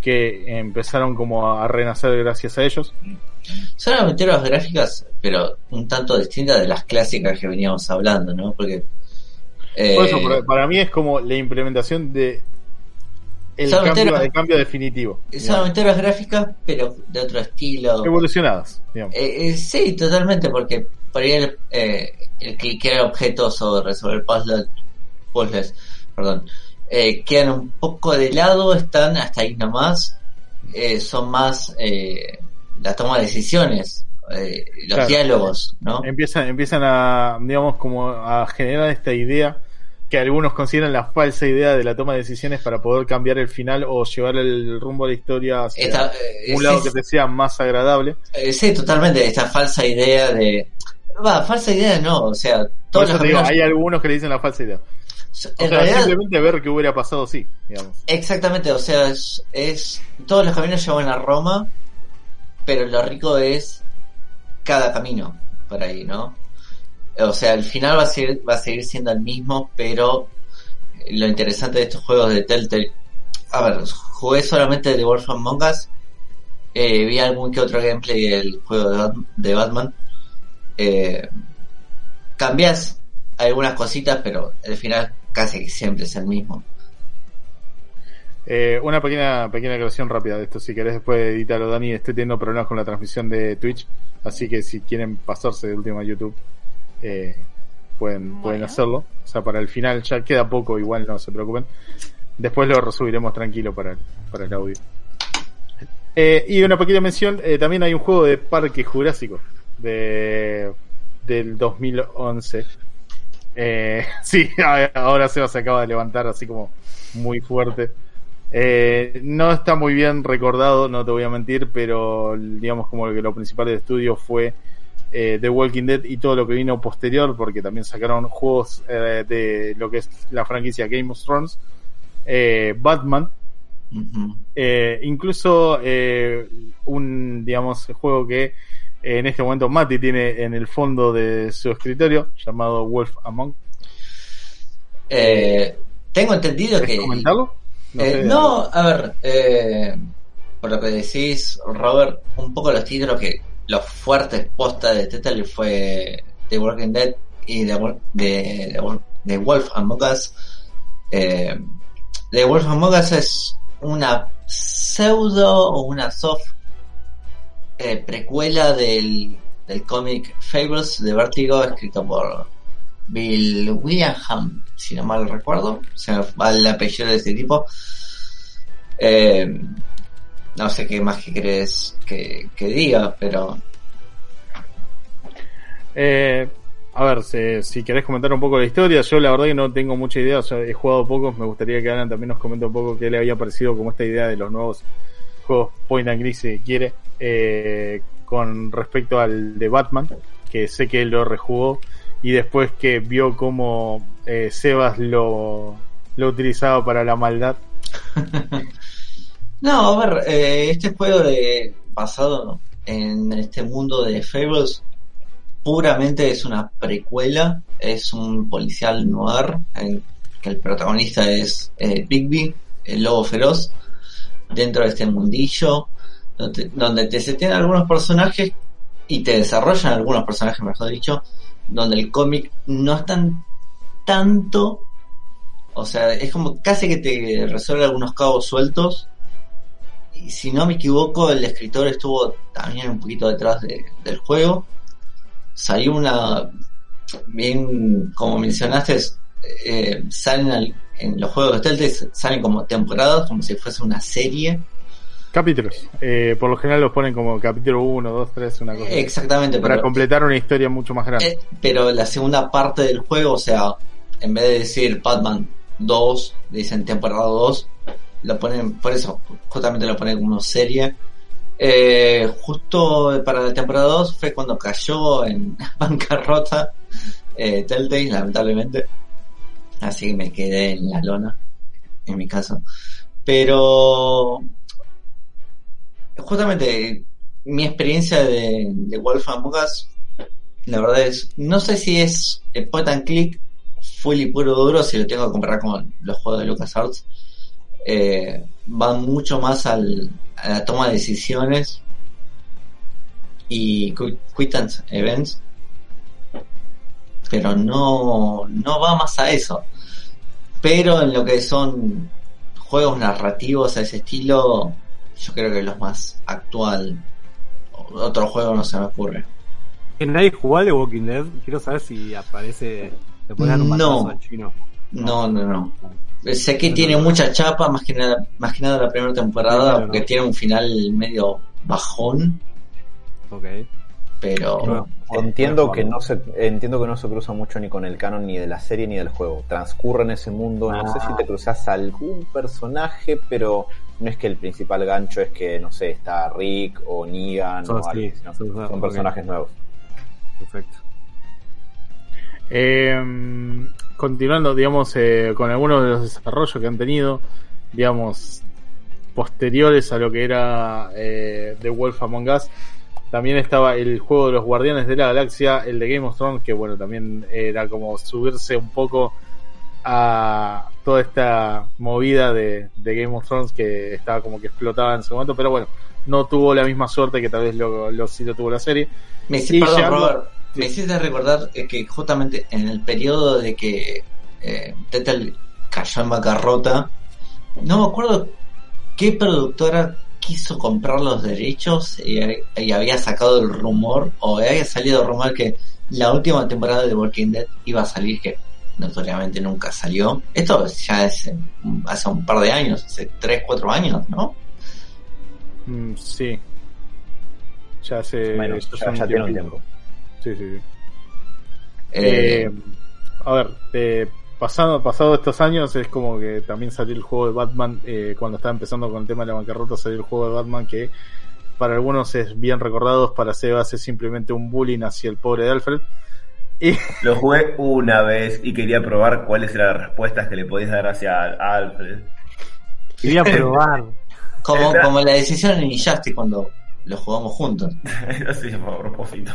que empezaron como a renacer gracias a ellos. Son aventuras gráficas, pero un tanto distintas de las clásicas que veníamos hablando, ¿no? Porque. eh, Por eso, para, para mí es como la implementación de el cambio, el cambio definitivo. son aventuras gráficas, pero de otro estilo. Evolucionadas, digamos. Eh, eh, sí, totalmente, porque por ahí el, eh, el cliquear objetos o resolver puzzles, puzzles perdón, eh, quedan un poco de lado, están hasta ahí nomás, eh, son más eh, la toma de decisiones, los Claro. diálogos, ¿no? Empiezan, empiezan a, digamos, como a generar esta idea que algunos consideran la falsa idea de la toma de decisiones para poder cambiar el final o llevar el rumbo de la historia hacia Esta, un lado que te sea más agradable. sí, totalmente, esta falsa idea de... Va, falsa idea no, o sea, los te digo, caminos... hay algunos que le dicen la falsa idea. O en sea, realidad, simplemente ver qué hubiera pasado sí, digamos. Exactamente, o sea, es, es- todos los caminos llevan a Roma, pero lo rico es cada camino por ahí, ¿no? O sea, el final va a seguir, va a seguir siendo el mismo, pero lo interesante de estos juegos de Telltale, a ver, jugué solamente The Wolf Among Us. Eh, vi algún que otro gameplay del juego de Batman. Eh, cambias algunas cositas, pero al final casi siempre es el mismo. Eh, una pequeña pequeña aclaración rápida de esto, si querés después editarlo, Dani. Estoy teniendo problemas con la transmisión de Twitch, así que si quieren pasarse de última a YouTube, eh, pueden, Bueno. pueden hacerlo. O sea, para el final ya queda poco, igual no se preocupen. Después lo resubiremos tranquilo para el, para el audio. Eh, y una pequeña mención, eh, también hay un juego de Parque Jurásico de, del 2011. Eh, sí, ahora Seba se acaba de levantar así como muy fuerte. Eh, no está muy bien recordado, no te voy a mentir, pero digamos como que lo principal del estudio fue eh, The Walking Dead y todo lo que vino posterior, porque también sacaron juegos eh, de lo que es la franquicia Game of Thrones, eh, Batman, eh, incluso eh, un, digamos, juego que en este momento Mati tiene en el fondo de su escritorio, llamado Wolf Among. Eh, tengo entendido ¿Querés que... comentarlo? No Eh, sé. no, a ver, eh, por lo que decís, Robert, un poco los títulos que los fuertes postas de Tetaly fue The Walking Dead y The, de, de Wolf Among Us. Eh, The Wolf Among Us es una pseudo o una soft eh, precuela del, del cómic Fables de Vertigo escrito por Bill William, si no mal recuerdo, se me va el apellido de este tipo. Eh, no sé qué más que crees que, diga, pero Eh, a ver, si, si querés comentar un poco la historia, yo la verdad que no tengo mucha idea, he jugado poco, me gustaría que Alan también nos comente un poco qué le había parecido como esta idea de los nuevos juegos Point and Click si quiere, eh, con respecto al de Batman, que sé que lo rejugó, y después que vio cómo eh, Sebas lo, lo utilizaba para la maldad. No, a ver, eh, este juego basado en este mundo de Fables puramente es una precuela, es un policial noir que el protagonista es Bigby, el lobo feroz, dentro de este mundillo donde, te setean algunos personajes y te desarrollan algunos personajes, mejor dicho, donde el cómic no es tan tanto, o sea, es como casi que te resuelve algunos cabos sueltos y si no me equivoco, el escritor estuvo también un poquito detrás de- del juego. Salió una, bien como mencionaste, eh, salen al- en los juegos de Telltale salen como temporadas, como si fuese una serie. Capítulos, eh, por lo general los ponen como capítulo 1, 2, 3, una cosa. Exactamente, Para pero, completar una historia mucho más grande. eh, pero la segunda parte del juego, o sea, en vez de decir Batman 2, dicen temporada 2, lo ponen, por eso, justamente lo ponen como serie. Eh, justo para la temporada 2 fue cuando cayó en bancarrota eh, Telltale, lamentablemente. Así que me quedé en la lona, en mi caso. Pero justamente mi experiencia de, de Wolf Among Us, la verdad es, no sé si es eh, point and click full y puro duro, si lo tengo que comparar con los juegos de LucasArts, eh, van mucho más a la toma de decisiones y time events, pero no, no va más a eso. Pero en lo que son juegos narrativos a ese estilo, yo creo que los más actual. Otro juego no se me ocurre. ¿Que nadie jugó al de Walking Dead? Quiero saber si aparece. Le un No. chino. No, no, no. Sé que tiene mucha chapa, más que nada, más que nada la primera temporada, Claro, porque ¿no? tiene un final medio bajón, Ok. pero Entiendo que no se entiendo que no se cruza mucho ni con el canon ni de la serie ni del juego. Transcurre en ese mundo. No sé Ah. si te cruzas algún personaje, pero no es que el principal gancho es que no sé está Rick o Negan o así, sino son- personajes nuevos. Perfecto. Eh, continuando, digamos, eh, con algunos de los desarrollos que han tenido, digamos, posteriores a lo que era eh, The Wolf Among Us, también estaba el juego de los Guardianes de la Galaxia, el de Game of Thrones, que bueno, también era como subirse un poco a toda esta movida de, de Game of Thrones que estaba como que explotaba en su momento, pero bueno, no tuvo la misma suerte que tal vez lo, lo sí lo tuvo la serie. Me hiciste, perdón, Robert, me hiciste recordar eh, que justamente en el periodo de que eh, cayó en bancarrota, no me acuerdo qué productora quiso comprar los derechos y, y había sacado el rumor, o había salido el rumor que la última temporada de Walking Dead iba a salir, que notoriamente nunca salió. Esto ya es eh, hace un par de años, hace 3, 4 años, ¿no? Mm, sí. Ya hace. Bueno, ya ya, tiene un tiempo. Sí, sí, sí. Eh, Eh, a ver, eh, pasado, pasado estos años es como que también salió el juego de Batman, eh, cuando estaba empezando con el tema de la bancarrota salió el juego de Batman que para algunos es bien recordado, para Sebas es simplemente un bullying hacia el pobre de Alfred. Y Lo jugué una vez y quería probar cuáles eran las respuestas que le podías dar hacia Alfred. Quería probar. como, como la decisión en Injustice cuando lo jugamos juntos. Así a propósito.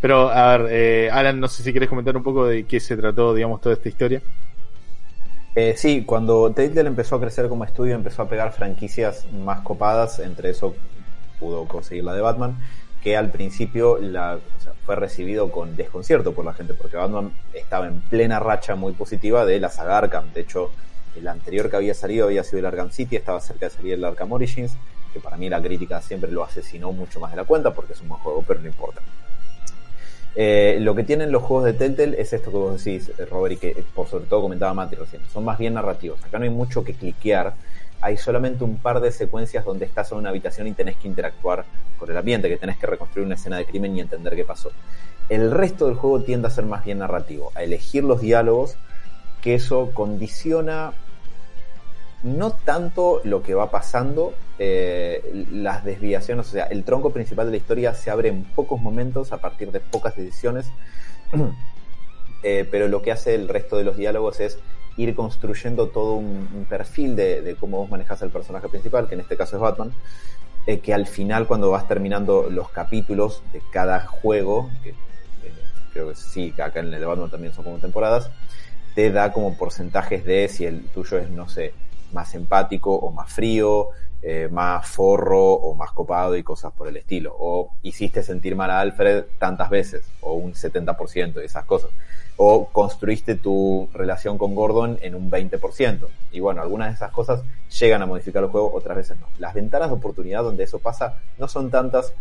Pero, a ver, eh, Alan, no sé si querés comentar un poco de qué se trató, digamos, toda esta historia. Eh, sí, cuando Telltale empezó a crecer como estudio, empezó a pegar franquicias más copadas, entre eso pudo conseguir la de Batman, que al principio fue recibido con desconcierto por la gente, porque Batman estaba en plena racha muy positiva de la saga Arkham. De hecho, el anterior que había salido había sido el Arkham City, estaba cerca de salir el Arkham Origins, que para mí la crítica siempre lo asesinó mucho más de la cuenta, porque es un buen juego, pero no importa. Eh, lo que tienen los juegos de Telltale es esto que vos decís, eh, Robert, y que eh, por sobre todo comentaba Mati recién. Son más bien narrativos. Acá no hay mucho que cliquear. Hay solamente un par de secuencias donde estás en una habitación y tenés que interactuar con el ambiente, que tenés que reconstruir una escena de crimen y entender qué pasó. El resto del juego tiende a ser más bien narrativo, a elegir los diálogos, que eso condiciona no tanto lo que va pasando, eh, las desviaciones, o sea, el tronco principal de la historia se abre en pocos momentos a partir de pocas decisiones, Eh, pero lo que hace el resto de los diálogos es ir construyendo todo un, perfil de, cómo vos manejas al personaje principal, que en este caso es Batman, eh, que al final cuando vas terminando los capítulos de cada juego, que eh, creo que sí, acá en el de Batman también son como temporadas, te da como porcentajes de si el tuyo es, no sé, más empático o más frío, eh, más forro o más copado y cosas por el estilo. O hiciste sentir mal a Alfred tantas veces, o un 70% de esas cosas. O construiste tu relación con Gordon en un 20%. Y bueno, algunas de esas cosas llegan a modificar el juego, otras veces no. Las ventanas de oportunidad donde eso pasa no son tantas,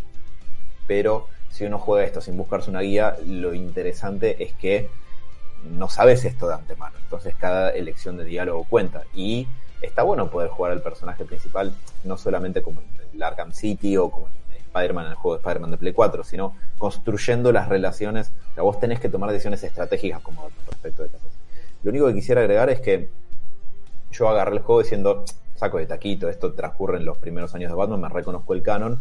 pero si uno juega esto sin buscarse una guía, lo interesante es que no sabes esto de antemano. Entonces cada elección de diálogo cuenta. Y está bueno poder jugar al personaje principal, no solamente como en el Arkham City o como en Spider-Man, en el juego de Spider-Man de Play 4, sino construyendo las relaciones. O sea, vos tenés que tomar decisiones estratégicas como respecto de cosas. Lo único que quisiera agregar es que yo agarré el juego diciendo, saco de taquito, esto transcurre en los primeros años de Batman, me reconozco el canon.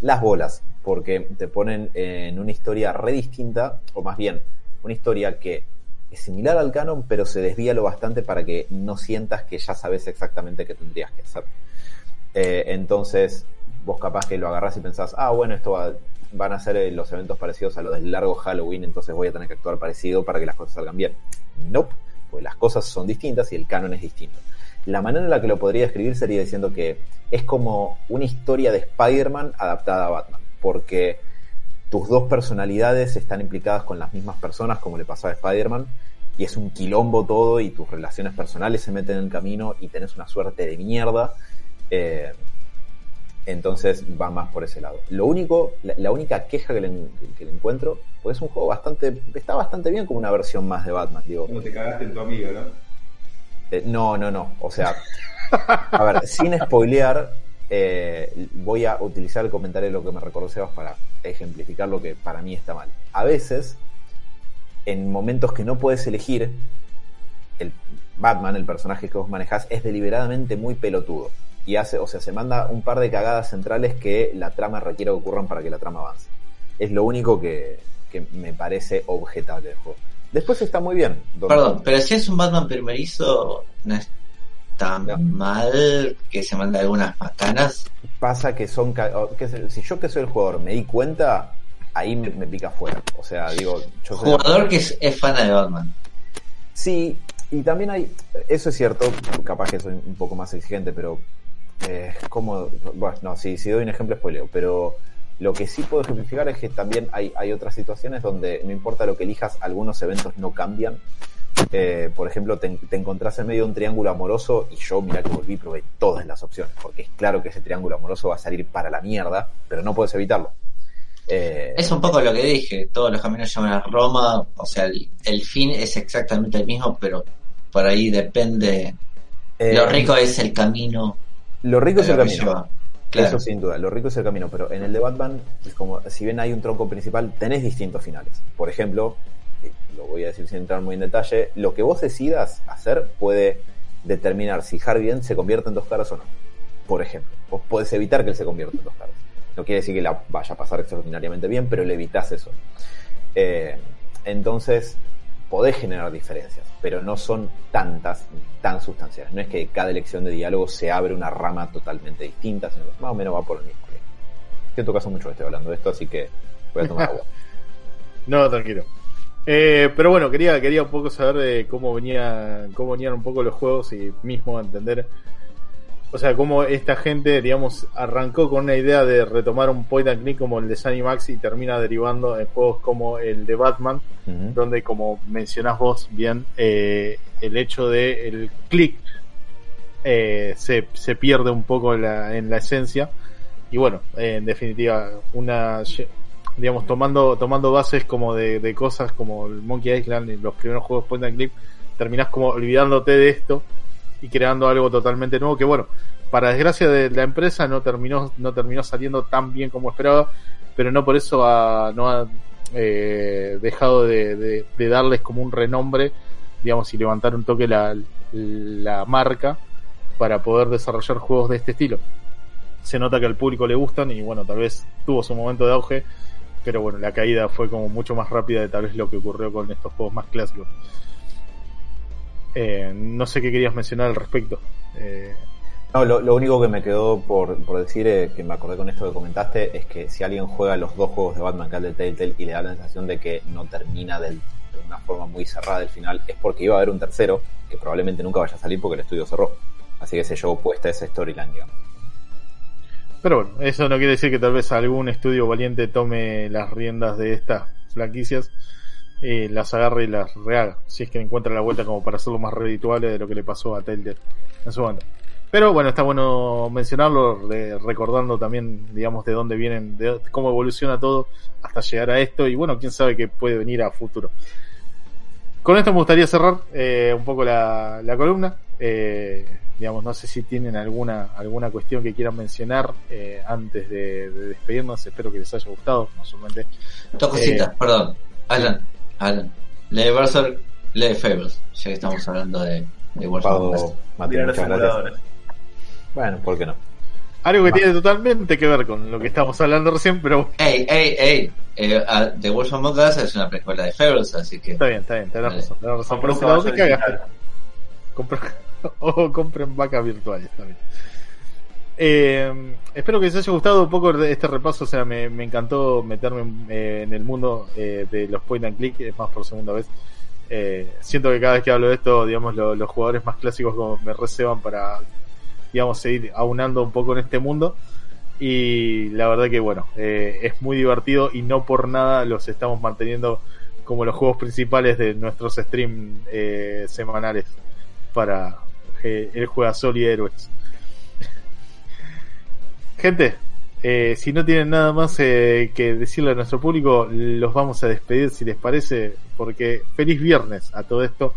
Las bolas, porque te ponen en una historia re distinta, o más bien, una historia que es similar al canon, pero se desvía lo bastante para que no sientas que ya sabes exactamente qué tendrías que hacer. Eh, entonces, vos capaz que lo agarrás y pensás, ah, bueno, esto va, van a ser eh, los eventos parecidos a los del largo Halloween, entonces voy a tener que actuar parecido para que las cosas salgan bien. Nope, pues las cosas son distintas y el canon es distinto. La manera en la que lo podría describir sería diciendo que es como una historia de Spider-Man adaptada a Batman, porque tus dos personalidades están implicadas con las mismas personas como le pasaba a Spider-Man y es un quilombo todo y tus relaciones personales se meten en el camino y tenés una suerte de mierda. Eh, entonces va más por ese lado. Lo único, la, la única queja que le, que le, encuentro, pues es un juego bastante, está bastante bien como una versión más de Batman, digo. Como te cagaste en tu amigo, ¿no? Eh, no, no, no. O sea, a ver, sin spoilear, eh, voy a utilizar el comentario de lo que me recordó Sebas para ejemplificar lo que para mí está mal. A veces, en momentos que no puedes elegir, el Batman, el personaje que vos manejás, es deliberadamente muy pelotudo. Y hace, o sea, se manda un par de cagadas centrales que la trama requiere que ocurran para que la trama avance. Es lo único que, que me parece objetable del juego. Después está muy bien. Don Perdón, pero si es un Batman primerizo, no es tan no. mal que se manda algunas macanas. Pasa que son. Que si yo que soy el jugador me di cuenta, ahí me, me pica fuera. O sea, digo. Yo jugador soy... que es, es, fan de Batman. Sí, y también hay, eso es cierto, capaz que soy un poco más exigente, pero eh, como, bueno, no, si, si doy un ejemplo spoileo, pero lo que sí puedo ejemplificar es que también hay, hay otras situaciones donde no importa lo que elijas, algunos eventos no cambian. Eh, por ejemplo, te, te, encontrás en medio de un triángulo amoroso y yo, mira que volví probé todas las opciones, porque es claro que ese triángulo amoroso va a salir para la mierda, pero no puedes evitarlo. Eh, es un poco lo que dije, todos los caminos llevan a Roma, o sea, el, el fin es exactamente el mismo, pero por ahí depende. Eh, lo rico es el camino. Lo rico es el camino. Claro. Eso sin duda, lo rico es el camino, pero en el de Batman, es como si bien hay un tronco principal, tenés distintos finales. Por ejemplo, lo voy a decir sin entrar muy en detalle, lo que vos decidas hacer puede determinar si Harvey se convierte en dos caras o no. Por ejemplo, vos podés evitar que él se convierta en dos caras. No quiere decir que la vaya a pasar extraordinariamente bien, pero le evitas eso. Eh, entonces, podés generar diferencias, pero no son tantas, tan sustanciales. No es que cada elección de diálogo se abre una rama totalmente distinta, sino que más o menos va por el mismo. En tu caso mucho estoy hablando de esto, así que voy a tomar agua. no, tranquilo. Eh, pero bueno, quería, quería un poco saber de cómo venía, cómo venían un poco los juegos y mismo entender o sea, cómo esta gente, digamos, arrancó con una idea de retomar un point and click como el de Sunny Max y termina derivando en juegos como el de Batman, donde, como mencionás vos bien, eh, el hecho de el click eh, se, se, pierde un poco en la, en la esencia. Y bueno, en definitiva, una digamos, tomando, tomando bases como de, de cosas como el Monkey Island y los primeros juegos point and click, terminás como olvidándote de esto y creando algo totalmente nuevo que bueno, para desgracia de la empresa no terminó, no terminó saliendo tan bien como esperaba, pero no por eso ha, no ha eh, dejado de, de, darles como un renombre, digamos, y levantar un toque la, la marca para poder desarrollar juegos de este estilo. Se nota que al público le gustan y bueno, tal vez tuvo su momento de auge, pero bueno, la caída fue como mucho más rápida de tal vez lo que ocurrió con estos juegos más clásicos. Eh, no sé qué querías mencionar al respecto. Eh, no, lo, único que me quedó por, decir, eh, que me acordé con esto que comentaste, es que si alguien juega los dos juegos de Batman, que es de Telltale, y le da la sensación de que no termina de una forma muy cerrada el final, es porque iba a haber un tercero, que probablemente nunca vaya a salir porque el estudio cerró. Así que se llevó puesta esa storyline, digamos. Pero bueno, eso no quiere decir que tal vez algún estudio valiente tome las riendas de estas franquicias eh, las agarre y las rehaga, si es que encuentra la vuelta como para hacerlo más redituable de lo que le pasó a Telltale en su momento. Pero bueno, está bueno mencionarlo, recordando también, digamos, de dónde vienen, de cómo evoluciona todo hasta llegar a esto y bueno, quién sabe qué puede venir a futuro. Con esto me gustaría cerrar eh, un poco la, la columna. Eh, digamos, no sé si tienen alguna alguna cuestión que quieran mencionar eh, antes de, de, despedirnos. Espero que les haya gustado, más o menos. Dos cositas, perdón. Alan, Alan, lee Berserk, lee Fables, ya que estamos hablando de, de Warzone. Bueno, ¿por qué no? Algo que tiene totalmente que ver con lo que estamos hablando recién, pero. Ey, ey, ey. Eh, The Wolf Among Us es una precuela de Fables, así que. Está bien, está bien, tenés razón. Tenés razón. Pero única o compren vacas virtuales también. Eh, espero que les haya gustado un poco este repaso. O sea, me, encantó meterme eh, en el mundo eh, de los point and click, es más por segunda vez. Eh, siento que cada vez que hablo de esto, digamos, lo, los jugadores más clásicos como me reservan para, digamos, seguir aunando un poco en este mundo. Y la verdad que, bueno, es muy divertido y no por nada los estamos manteniendo como los juegos principales de nuestros streams semanales para el juega Sol y Héroes. Gente, eh, si no tienen nada más eh, que decirle a nuestro público, los vamos a despedir si les parece, porque feliz viernes a todo esto.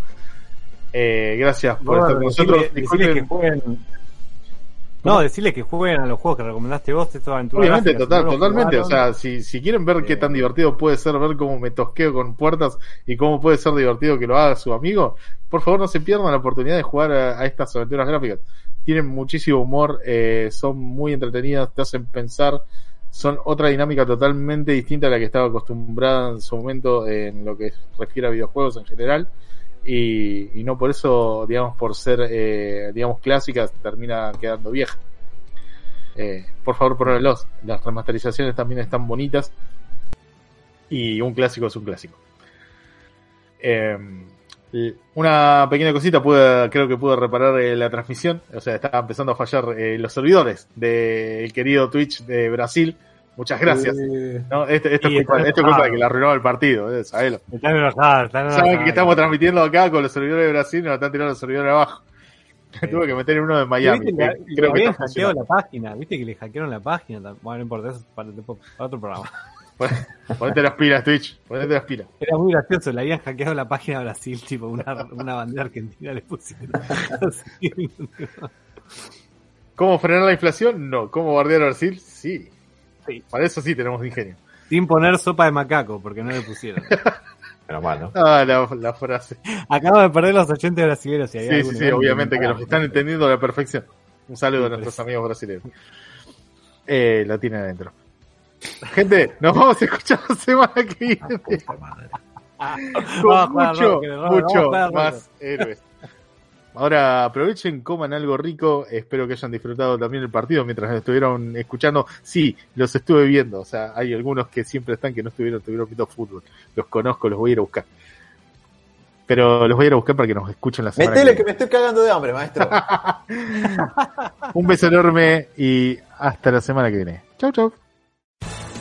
Eh, gracias por estar con nosotros. que jueguen, no, decirle que jueguen a los juegos que recomendaste vos, esta aventura. Obviamente, total, totalmente. O sea, si, si quieren ver qué tan divertido puede ser ver cómo me tosqueo con puertas y cómo puede ser divertido que lo haga su amigo, por favor no se pierdan la oportunidad de jugar a estas aventuras gráficas tienen muchísimo humor, eh, son muy entretenidas, te hacen pensar, son otra dinámica totalmente distinta a la que estaba acostumbrada en su momento en lo que refiere a videojuegos en general. Y, no por eso, digamos, por ser, eh, digamos, clásicas, termina quedando vieja. Eh, por favor, pruébenlos. Las remasterizaciones también están bonitas. Y un clásico es un clásico. Y Una pequeña cosita, pude, creo que pude reparar eh, la transmisión. O sea, estaba empezando a fallar eh, los servidores del querido Twitch de Brasil. Muchas gracias. Eh, ¿no? Este- esto, Sí, es culpa, esto es culpa de que le arruinó el partido, eh, sabelo. Están enojados, están Saben que estamos transmitiendo acá con los servidores de Brasil y nos están tirando los servidores abajo. Tuve que meter uno de Miami. ¿Viste que que le creo que habían está hackeado la página, viste que le hackearon la página. Bueno, no importa, eso es para, para otro programa. Ponete las pilas, Twitch. Ponete las pilas. Era muy gracioso, le habían hackeado la página de Brasil, tipo una, una bandera argentina le pusieron. ¿Cómo frenar la inflación? No. ¿Cómo bardear a Brasil? Sí. Sí. Para eso sí tenemos ingenio. Sin poner sopa de macaco, porque no le pusieron. Menos mal, ¿no? Ah, la, la frase. Acabo de perder los 80 brasileños. Si Sí, sí, sí, obviamente que nos están entendiendo a la perfección. Un saludo a nuestros amigos brasileños. Eh, la tiene adentro. Gente, nos vamos a escuchar la semana que viene Puta madre. con Vamos a jugar mucho, mucho más héroes. Ahora aprovechen, coman algo rico. Espero que hayan disfrutado también el partido mientras estuvieron escuchando. Sí, los estuve viendo. O sea, hay algunos que siempre están que no estuvieron, estuvieron viendo fútbol. Los conozco, los voy a ir a buscar. Pero los voy a ir a buscar para que nos escuchen la semana Metele que que me estoy cagando de hambre, maestro. Un beso enorme y hasta la semana que viene. Chau, chau.